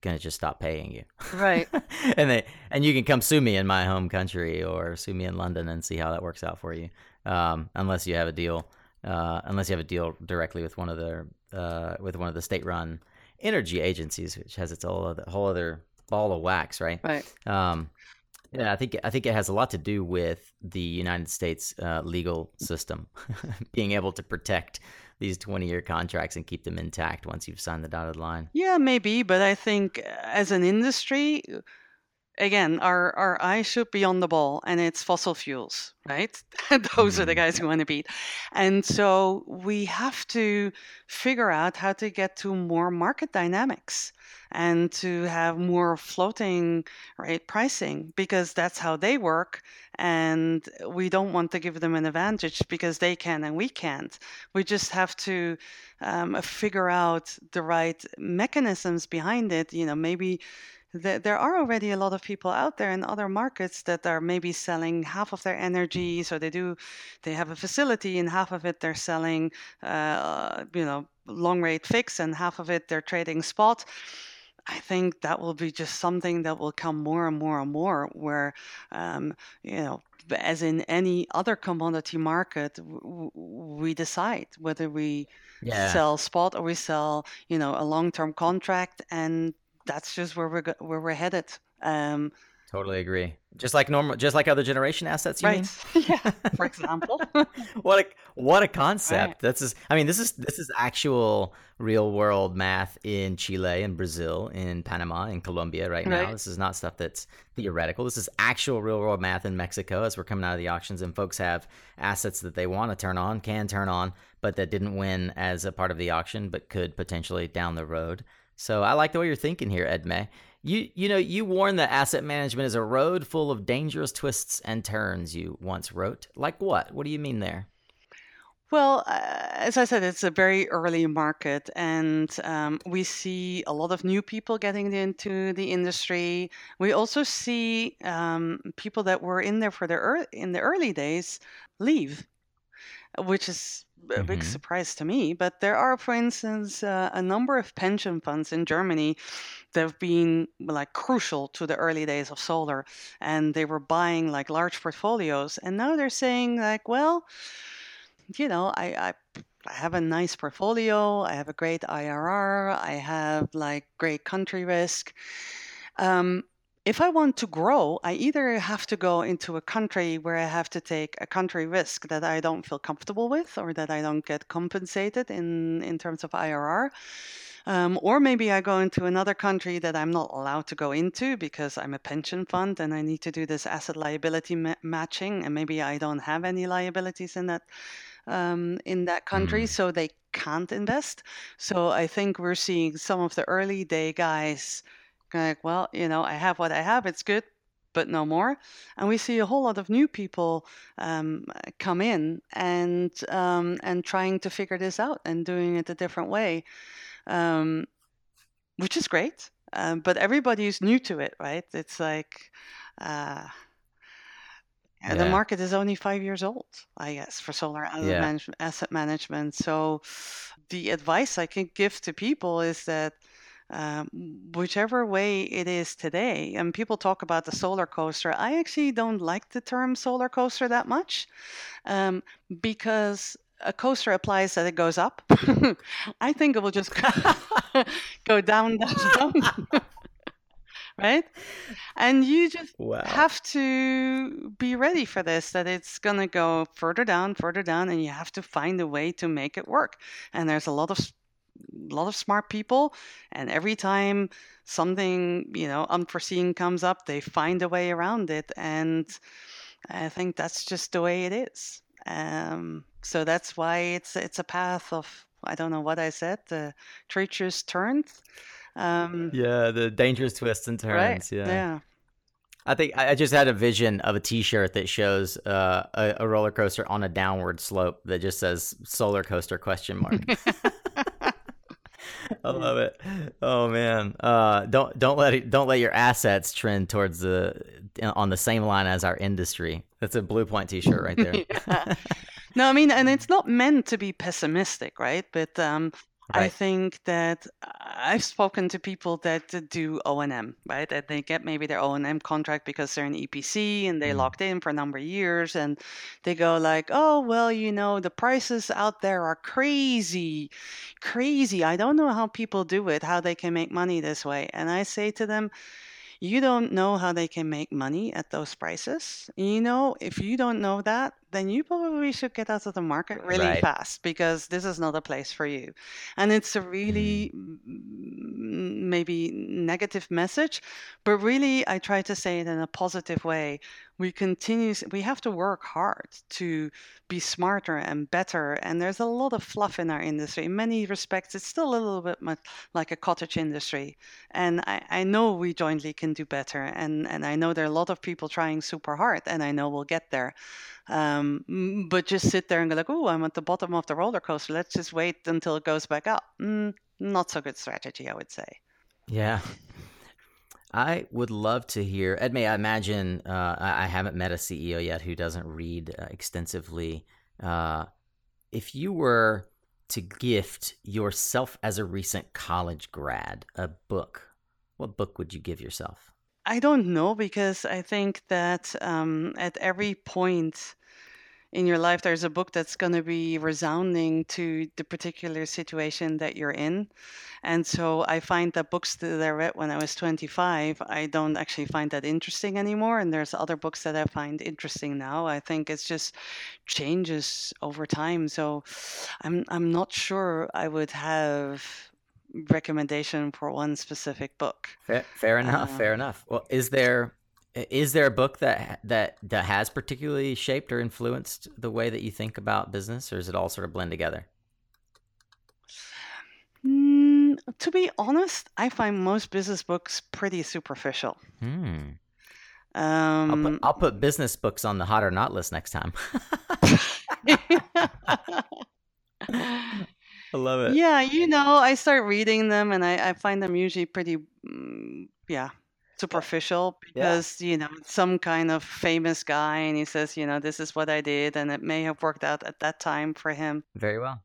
gonna just stop paying you. Right. and they and you can come sue me in my home country or sue me in London and see how that works out for you. Um, unless you have a deal, uh, unless you have a deal directly with one of the uh, with one of the state-run energy agencies, which has its whole other, whole other ball of wax, right? Right. Um, yeah, I think I think it has a lot to do with the United States uh, legal system being able to protect these 20-year contracts and keep them intact once you've signed the dotted line. Yeah, maybe, but I think uh, as an industry, again, our, our eye should be on the ball and it's fossil fuels, right? Those are the Mm, guys who want to beat. And so we have to figure out how to get to more market dynamics and to have more floating right pricing because that's how they work and we don't want to give them an advantage because they can and we can't we just have to um, figure out the right mechanisms behind it you know maybe th- there are already a lot of people out there in other markets that are maybe selling half of their energy so they do they have a facility and half of it they're selling uh, you know long rate fix and half of it they're trading spot I think that will be just something that will come more and more and more, where, um, you know, as in any other commodity market, w- w- we decide whether we Yeah. sell spot or we sell, you know, a long-term contract, and that's just where we're go- where we're headed. Um, Totally agree. Just like normal, just like other generation assets. You right? mean? yeah. For example. what a what a concept. Right. That's just, I mean, this is this is actual real world math in Chile and Brazil, in Panama, in Colombia right now. This is not stuff that's theoretical. This is actual real world math in Mexico as we're coming out of the auctions and folks have assets that they want to turn on, can turn on, but that didn't win as a part of the auction, but could potentially down the road. So I like the way you're thinking here, Edmée. You you know you warned that asset management is a road full of dangerous twists and turns. You once wrote, like what? What do you mean there? Well, uh, as I said, it's a very early market, and um, we see a lot of new people getting into the industry. We also see um, people that were in there for the in the early days leave, which is a big Mhm. surprise to me. But there are, for instance, uh, a number of pension funds in Germany that have been like crucial to the early days of solar, and they were buying like large portfolios, and now they're saying like, well you know, I, I I have a nice portfolio. I have a great IRR. I have like great country risk. Um, if I want to grow, I either have to go into a country where I have to take a country risk that I don't feel comfortable with or that I don't get compensated in, in terms of IRR. Um, or maybe I go into another country that I'm not allowed to go into because I'm a pension fund and I need to do this asset liability ma- matching, and maybe I don't have any liabilities in that um, in that country, Mm. so they can't invest. So I think we're seeing some of the early day guys like, well, you know, I have what I have, it's good, but no more. And we see a whole lot of new people um, come in and um, and trying to figure this out and doing it a different way, um, which is great. Um, but everybody's new to it, right? It's like. Uh, yeah, the market is only five years old, I guess, for solar asset, Yeah. manage- asset management. So, the advice I can give to people is that um, whichever way it is today, and people talk about the solar coaster, I actually don't like the term solar coaster that much um, because a coaster applies that it goes up. I think it will just go down, down, down. right? And you just Wow. have to be ready for this that it's going to go further down, further down, and you have to find a way to make it work. And there's a lot of s- lot of smart people, and every time something you know unforeseen comes up, they find a way around it. And I think that's just the way it is. Um, so that's why it's it's a path of I don't know what I said, the treacherous turns. Um, Yeah, the dangerous twists and right? turns. Yeah. Yeah. I think I I just had a vision of a T-shirt that shows uh, a, a roller coaster on a downward slope that just says "solar coaster?" question mark. I love it. Oh man, uh, don't don't let it, don't let your assets trend towards the on the same line as our industry. That's a Bluepoint T-shirt right there. Yeah. No, I mean, and it's not meant to be pessimistic, right? But um, I think that I've spoken to people that do O and M, right? That they get maybe their O and M contract because they're an EPC and they Mm. locked in for a number of years, and they go like, "Oh, well, you know, the prices out there are crazy, crazy. I don't know how people do it, how they can make money this way." And I say to them, you don't know how they can make money at those prices. You know, if you don't know that, then you probably should get out of the market really Right. fast because this is not a place for you. And it's a really Mm. mm, maybe negative message, but really I try to say it in a positive way. We continue we have to work hard to be smarter and better and there's a lot of fluff in our industry. In many respects it's still a little bit much like a cottage industry and I, I know we jointly can do better and, and i know there are a lot of people trying super hard and i know we'll get there um, but just sit there and go like oh i'm at the bottom of the roller coaster let's just wait until it goes back up mm, not so good strategy i would say Yeah. I would love to hear, Edmée, I imagine uh, I I haven't met a CEO yet who doesn't read uh, extensively. Uh, if you were to gift yourself as a recent college grad a book, what book would you give yourself? i don't know because i think that um, at every point in your life there's a book that's going to be resounding to the particular situation that you're in and so i find that books that i read when i was 25 i don't actually find that interesting anymore and there's other books that i find interesting now i think it's just changes over time so i'm i'm not sure i would have recommendation for one specific book Fair, fair enough. Uh, fair enough. Well, is there is there a book that that that has particularly shaped or influenced the way that you think about business, or is it all sort of blend together? Mm, to be honest, I find most business books pretty superficial. Hmm. I'll Um, put I'll put business books on the hot or not list next time. I love it. yeah, you know, I start reading them and I, I find them usually pretty, mm, yeah, superficial because, you know, some kind of famous guy and he says, you know, this is what I did and it may have worked out at that time for him. Very well.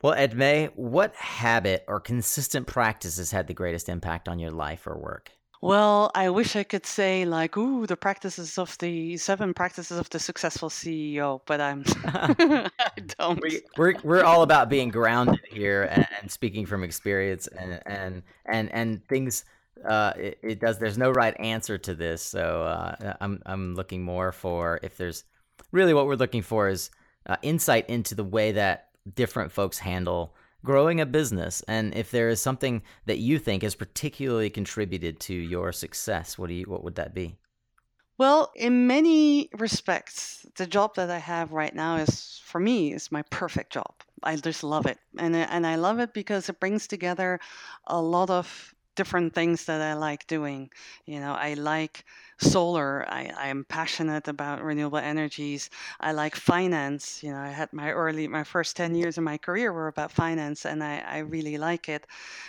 Well, Edmée, what habit or consistent practice has had the greatest impact on your life or work? Well, I wish I could say like, ooh, the practices of the seven practices of the successful CEO, but I'm I don't. we, we're we're all about being grounded here and, and speaking from experience and and and and things. Uh, it, it does. There's no right answer to this, so uh, I'm I'm looking more for if there's really what we're looking for is uh, insight into the way that different folks handle growing a business, and if there is something that you think has particularly contributed to your success, what do you what would that be? Well, in many respects, the job that I have right now is for me is my perfect job. I just love it. And and I love it because it brings together a lot of different things that I like doing. You know, I like solar. I, I am passionate about renewable energies. I like finance. You know, I had my early, my first 10 years of my career were about finance and I, I really like it.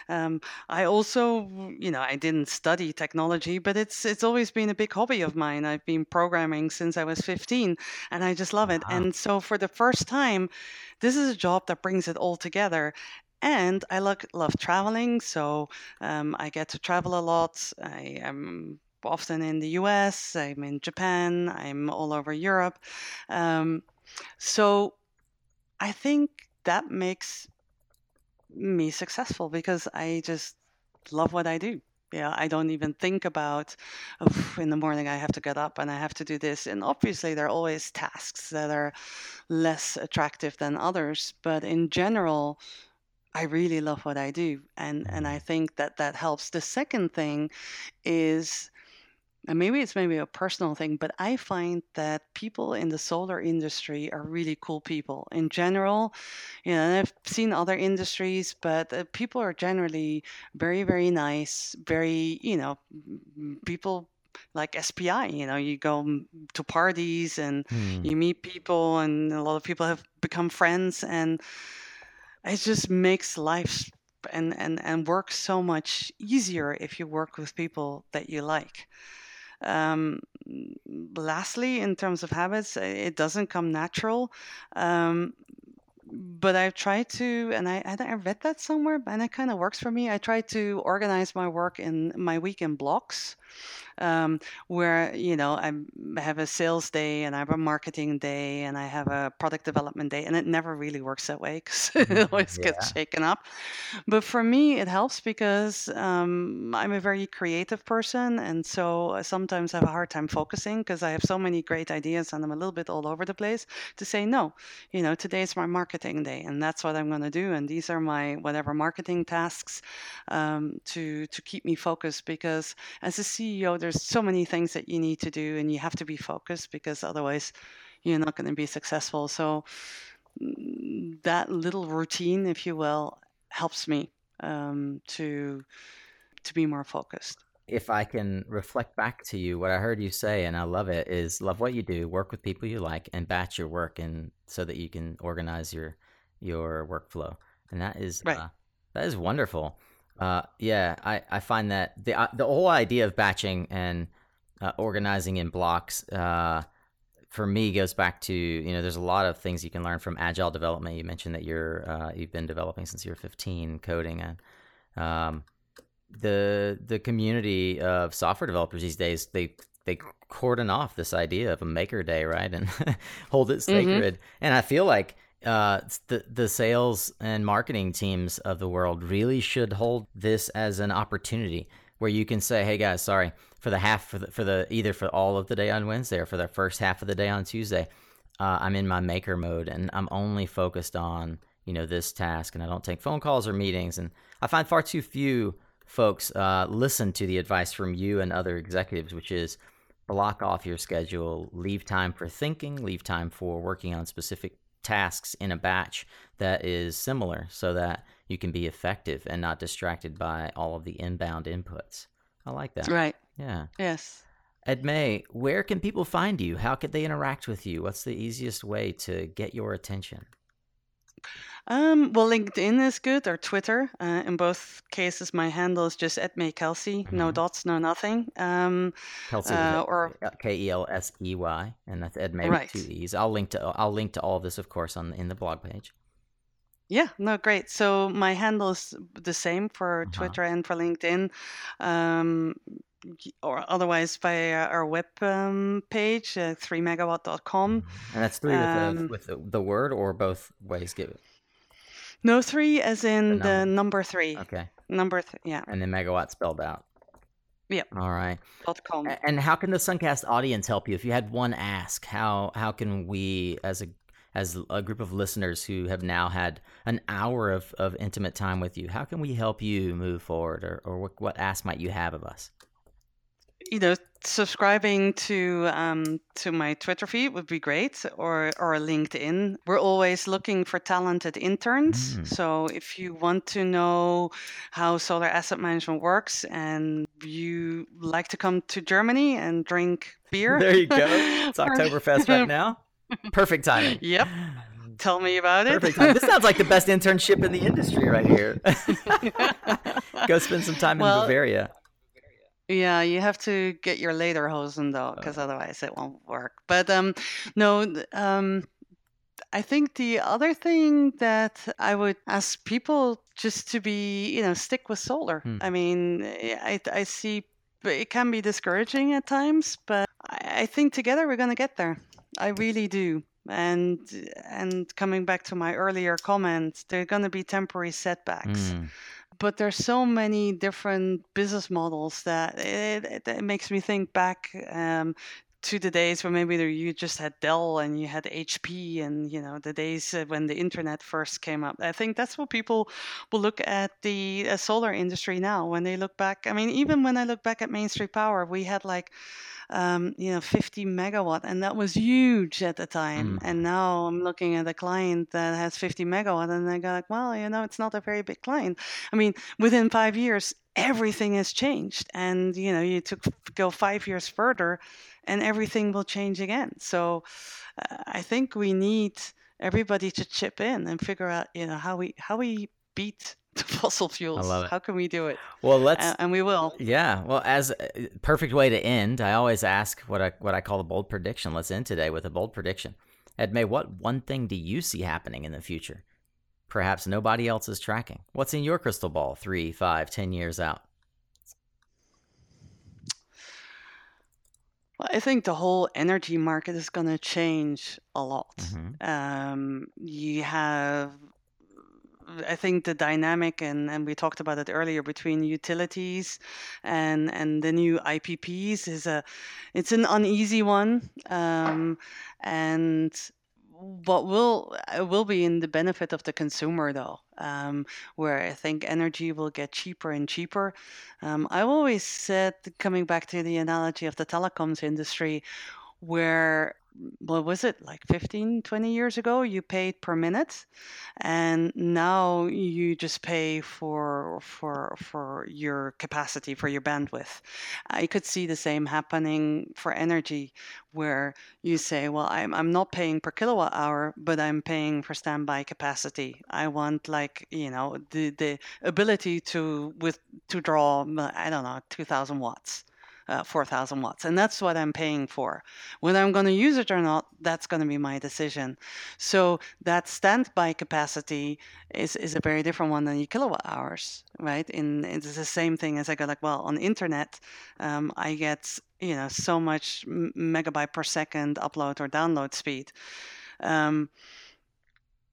Um, I also, you know, I didn't study technology, but it's it's always been a big hobby of mine. I've been programming since I was 15 and I just love it. Wow. And so for the first time, this is a job that brings it all together. And I love, love traveling, so um, I get to travel a lot. I am often in the US, I'm in Japan, I'm all over Europe. Um, so I think that makes me successful because I just love what I do. Yeah, I don't even think about in the morning I have to get up and I have to do this. And obviously, there are always tasks that are less attractive than others. But in general, I really love what I do, and and I think that that helps. The second thing is and maybe it's maybe a personal thing, but I find that people in the solar industry are really cool people in general. You know, and I've seen other industries, but uh, people are generally very, very nice, very, you know, people like SPI, you know, you go to parties and hmm. you meet people, and a lot of people have become friends, and it just makes life and, and, and work so much easier if you work with people that you like. Um, lastly, in terms of habits, it doesn't come natural. Um, but I've tried to, and I, I read that somewhere, and it kind of works for me. I try to organize my work in my week in blocks um, where you know I have a sales day and I have a marketing day and I have a product development day, and it never really works that way because it mm, always yeah. gets shaken up. But for me, it helps because um, I'm a very creative person, and so I sometimes have a hard time focusing because I have so many great ideas and I'm a little bit all over the place. To say no, you know, today is my marketing day, and that's what I'm going to do, and these are my whatever marketing tasks um, to to keep me focused because as a CEO, there's so many things that you need to do and you have to be focused because otherwise you're not going to be successful. So mm, that little routine, if you will, helps me um, to to be more focused. If I can reflect back to you, what I heard you say, and I love it, is love what you do, work with people you like, and batch your work, and so that you can organize your your workflow. And that is right. uh, that is wonderful. Uh, yeah, I, I find that the uh, the whole idea of batching and uh, organizing in blocks uh, for me goes back to you know there's a lot of things you can learn from agile development. You mentioned that you're uh, you've been developing since you were 15, coding and um, the the community of software developers these days they they cordon off this idea of a maker day right and hold it mm-hmm. sacred. Mm-hmm. And I feel like uh, the the sales and marketing teams of the world really should hold this as an opportunity where you can say, "Hey guys, sorry for the half for the, for the either for all of the day on Wednesday or for the first half of the day on Tuesday, uh, I'm in my maker mode and I'm only focused on you know this task, and I don't take phone calls or meetings. And I find far too few folks uh, listen to the advice from you and other executives, which is block off your schedule, leave time for thinking, leave time for working on specific tasks in a batch that is similar so that you can be effective and not distracted by all of the inbound inputs. I like that. Right. Yeah. Yes. Edmée, where can people find you? How could they interact with you? What's the easiest way to get your attention? Um, well, LinkedIn is good or Twitter. Uh, in both cases, my handle is just Edmée Kelsch, mm-hmm. no dots, no nothing. Um, Kelsch, uh, or K E L S E Y, and that's Edmée right. with two E's. I'll link to I'll link to all of this, of course, on in the blog page. Yeah, no, great. So my handle is the same for uh-huh. Twitter and for LinkedIn. Um, or otherwise by our web um, page, uh, 3megawatt.com. Mm-hmm. And that's three with, um, the, with the, word or both ways give it? No, three as in the number, the number three. Okay. Number three, yeah. And then megawatt spelled out. Yep. All right. Dot com. And how can the Suncast audience help you? If you had one ask, how how can we as a as a group of listeners who have now had an hour of, of intimate time with you, how can we help you move forward or, or what, what ask might you have of us? You know, subscribing to um, to my Twitter feed would be great, or or LinkedIn. We're always looking for talented interns. Mm. So if you want to know how solar asset management works, and you like to come to Germany and drink beer, there you go. It's Oktoberfest right now. Perfect timing. Yep. Tell me about it. Perfect time. This sounds like the best internship in the industry right here. Go spend some time well, in Bavaria. Yeah, you have to get your later lederhosen though, because oh. otherwise it won't work. But um, no, um, I think the other thing that I would ask people just to be, you know, stick with solar. Hmm. I mean, I I see it can be discouraging at times, but I, I think together we're going to get there. I really do. and and coming back to my earlier comment, there are going to be temporary setbacks. Mm. But there's so many different business models that it, it, it makes me think back um, to the days where maybe you just had Dell and you had HP and you know the days when the internet first came up. I think that's what people will look at the uh, solar industry now when they look back. I mean, even when I look back at Main Street Power, we had like um, you know 50 megawatt and that was huge at the time. Mm. and now i'm looking at a client that has 50 megawatt and i go like well you know it's not a very big client. I mean within five years everything has changed and you know you took go five years further and everything will change again. So uh, i think we need everybody to chip in and figure out you know how we how we beat the fossil fuels love it. how can we do it Well, let's. And we will Yeah, well, as a perfect way to end, I always ask what I what I call a bold prediction. Let's end today with a bold prediction. Edmée, what one thing do you see happening in the future? Perhaps nobody else is tracking. What's in your crystal ball? Three, five, ten years out. Well, I think the whole energy market is going to change a lot. Mhm. Um, you have, I think, the dynamic, and, and we talked about it earlier between utilities and and the new IPPs is a, it's an uneasy one, um, and what will will be in the benefit of the consumer though, um, where I think energy will get cheaper and cheaper. Um, I always said, coming back to the analogy of the telecoms industry, where what was it like 15 20 years ago you paid per minute and now you just pay for for for your capacity for your bandwidth. I could see the same happening for energy where you say well i'm, I'm not paying per kilowatt hour but i'm paying for standby capacity. I want like you know the the ability to with to draw i don't know 2000 watts uh, 4,000 watts. And that's what I'm paying for. Whether I'm going to use it or not, that's going to be my decision. So that standby capacity is, is a very different one than your kilowatt hours, right? In It's the same thing as I go like, well, on internet, um, I get, you know, so much megabyte per second upload or download speed. Um,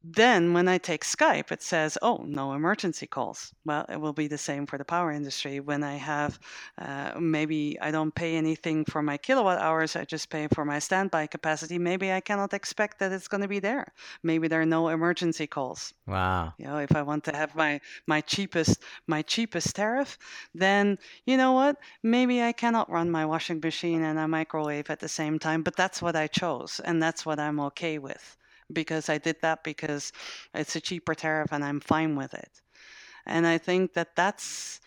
then when I take Skype, it says, oh, no emergency calls. Well, it will be the same for the power industry. When I have, uh, maybe I don't pay anything for my kilowatt hours, I just pay for my standby capacity. Maybe I cannot expect that it's going to be there. Maybe there are no emergency calls. Wow. You know, if I want to have my my cheapest my cheapest tariff, then you know what? Maybe I cannot run my washing machine and a microwave at the same time, but that's what I chose and that's what I'm okay with because I did that because it's a cheaper tariff and I'm fine with it. And I think that that's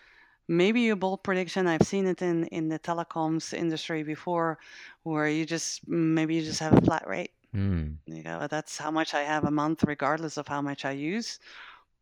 maybe a bold prediction. I've seen it in in the telecoms industry before where you just maybe you just have a flat rate. Hmm. You go, that's how much I have a month, regardless of how much I use.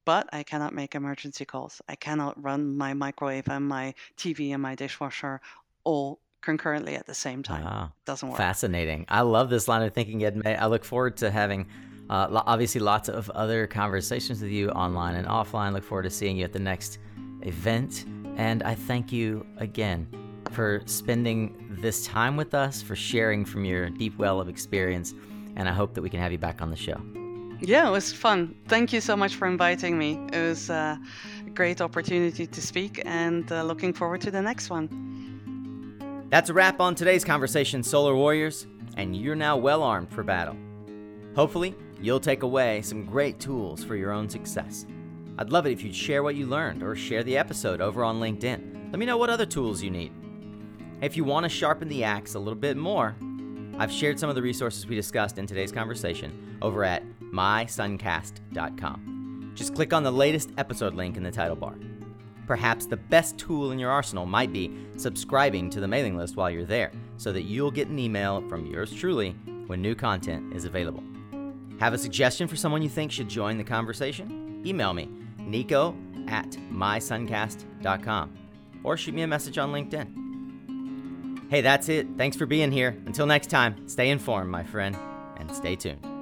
But I cannot make emergency calls. I cannot run my microwave and my TV and my dishwasher all concurrently at the same time. Wow. Doesn't work. Fascinating. I love this line of thinking, Edmée. I look forward to having, uh, lo- obviously, lots of other conversations with you online and offline. Look forward to seeing you at the next event. And I thank you again for spending this time with us, for sharing from your deep well of experience. And I hope that we can have you back on the show. Yeah, it was fun. Thank you so much for inviting me. It was uh, a great opportunity to speak and uh, looking forward to the next one. That's a wrap on today's conversation, Solar Warriors, and you're now well armed for battle. Hopefully, you'll take away some great tools for your own success. I'd love it if you'd share what you learned or share the episode over on LinkedIn. Let me know what other tools you need. If you want to sharpen the axe a little bit more, I've shared some of the resources we discussed in today's conversation over at mysuncast.com. Just click on the latest episode link in the title bar. Perhaps the best tool in your arsenal might be subscribing to the mailing list while you're there so that you'll get an email from yours truly when new content is available. Have a suggestion for someone you think should join the conversation? Email me, nico at mysuncast.com, or shoot me a message on LinkedIn. Hey, that's it. Thanks for being here. Until next time, stay informed, my friend, and stay tuned.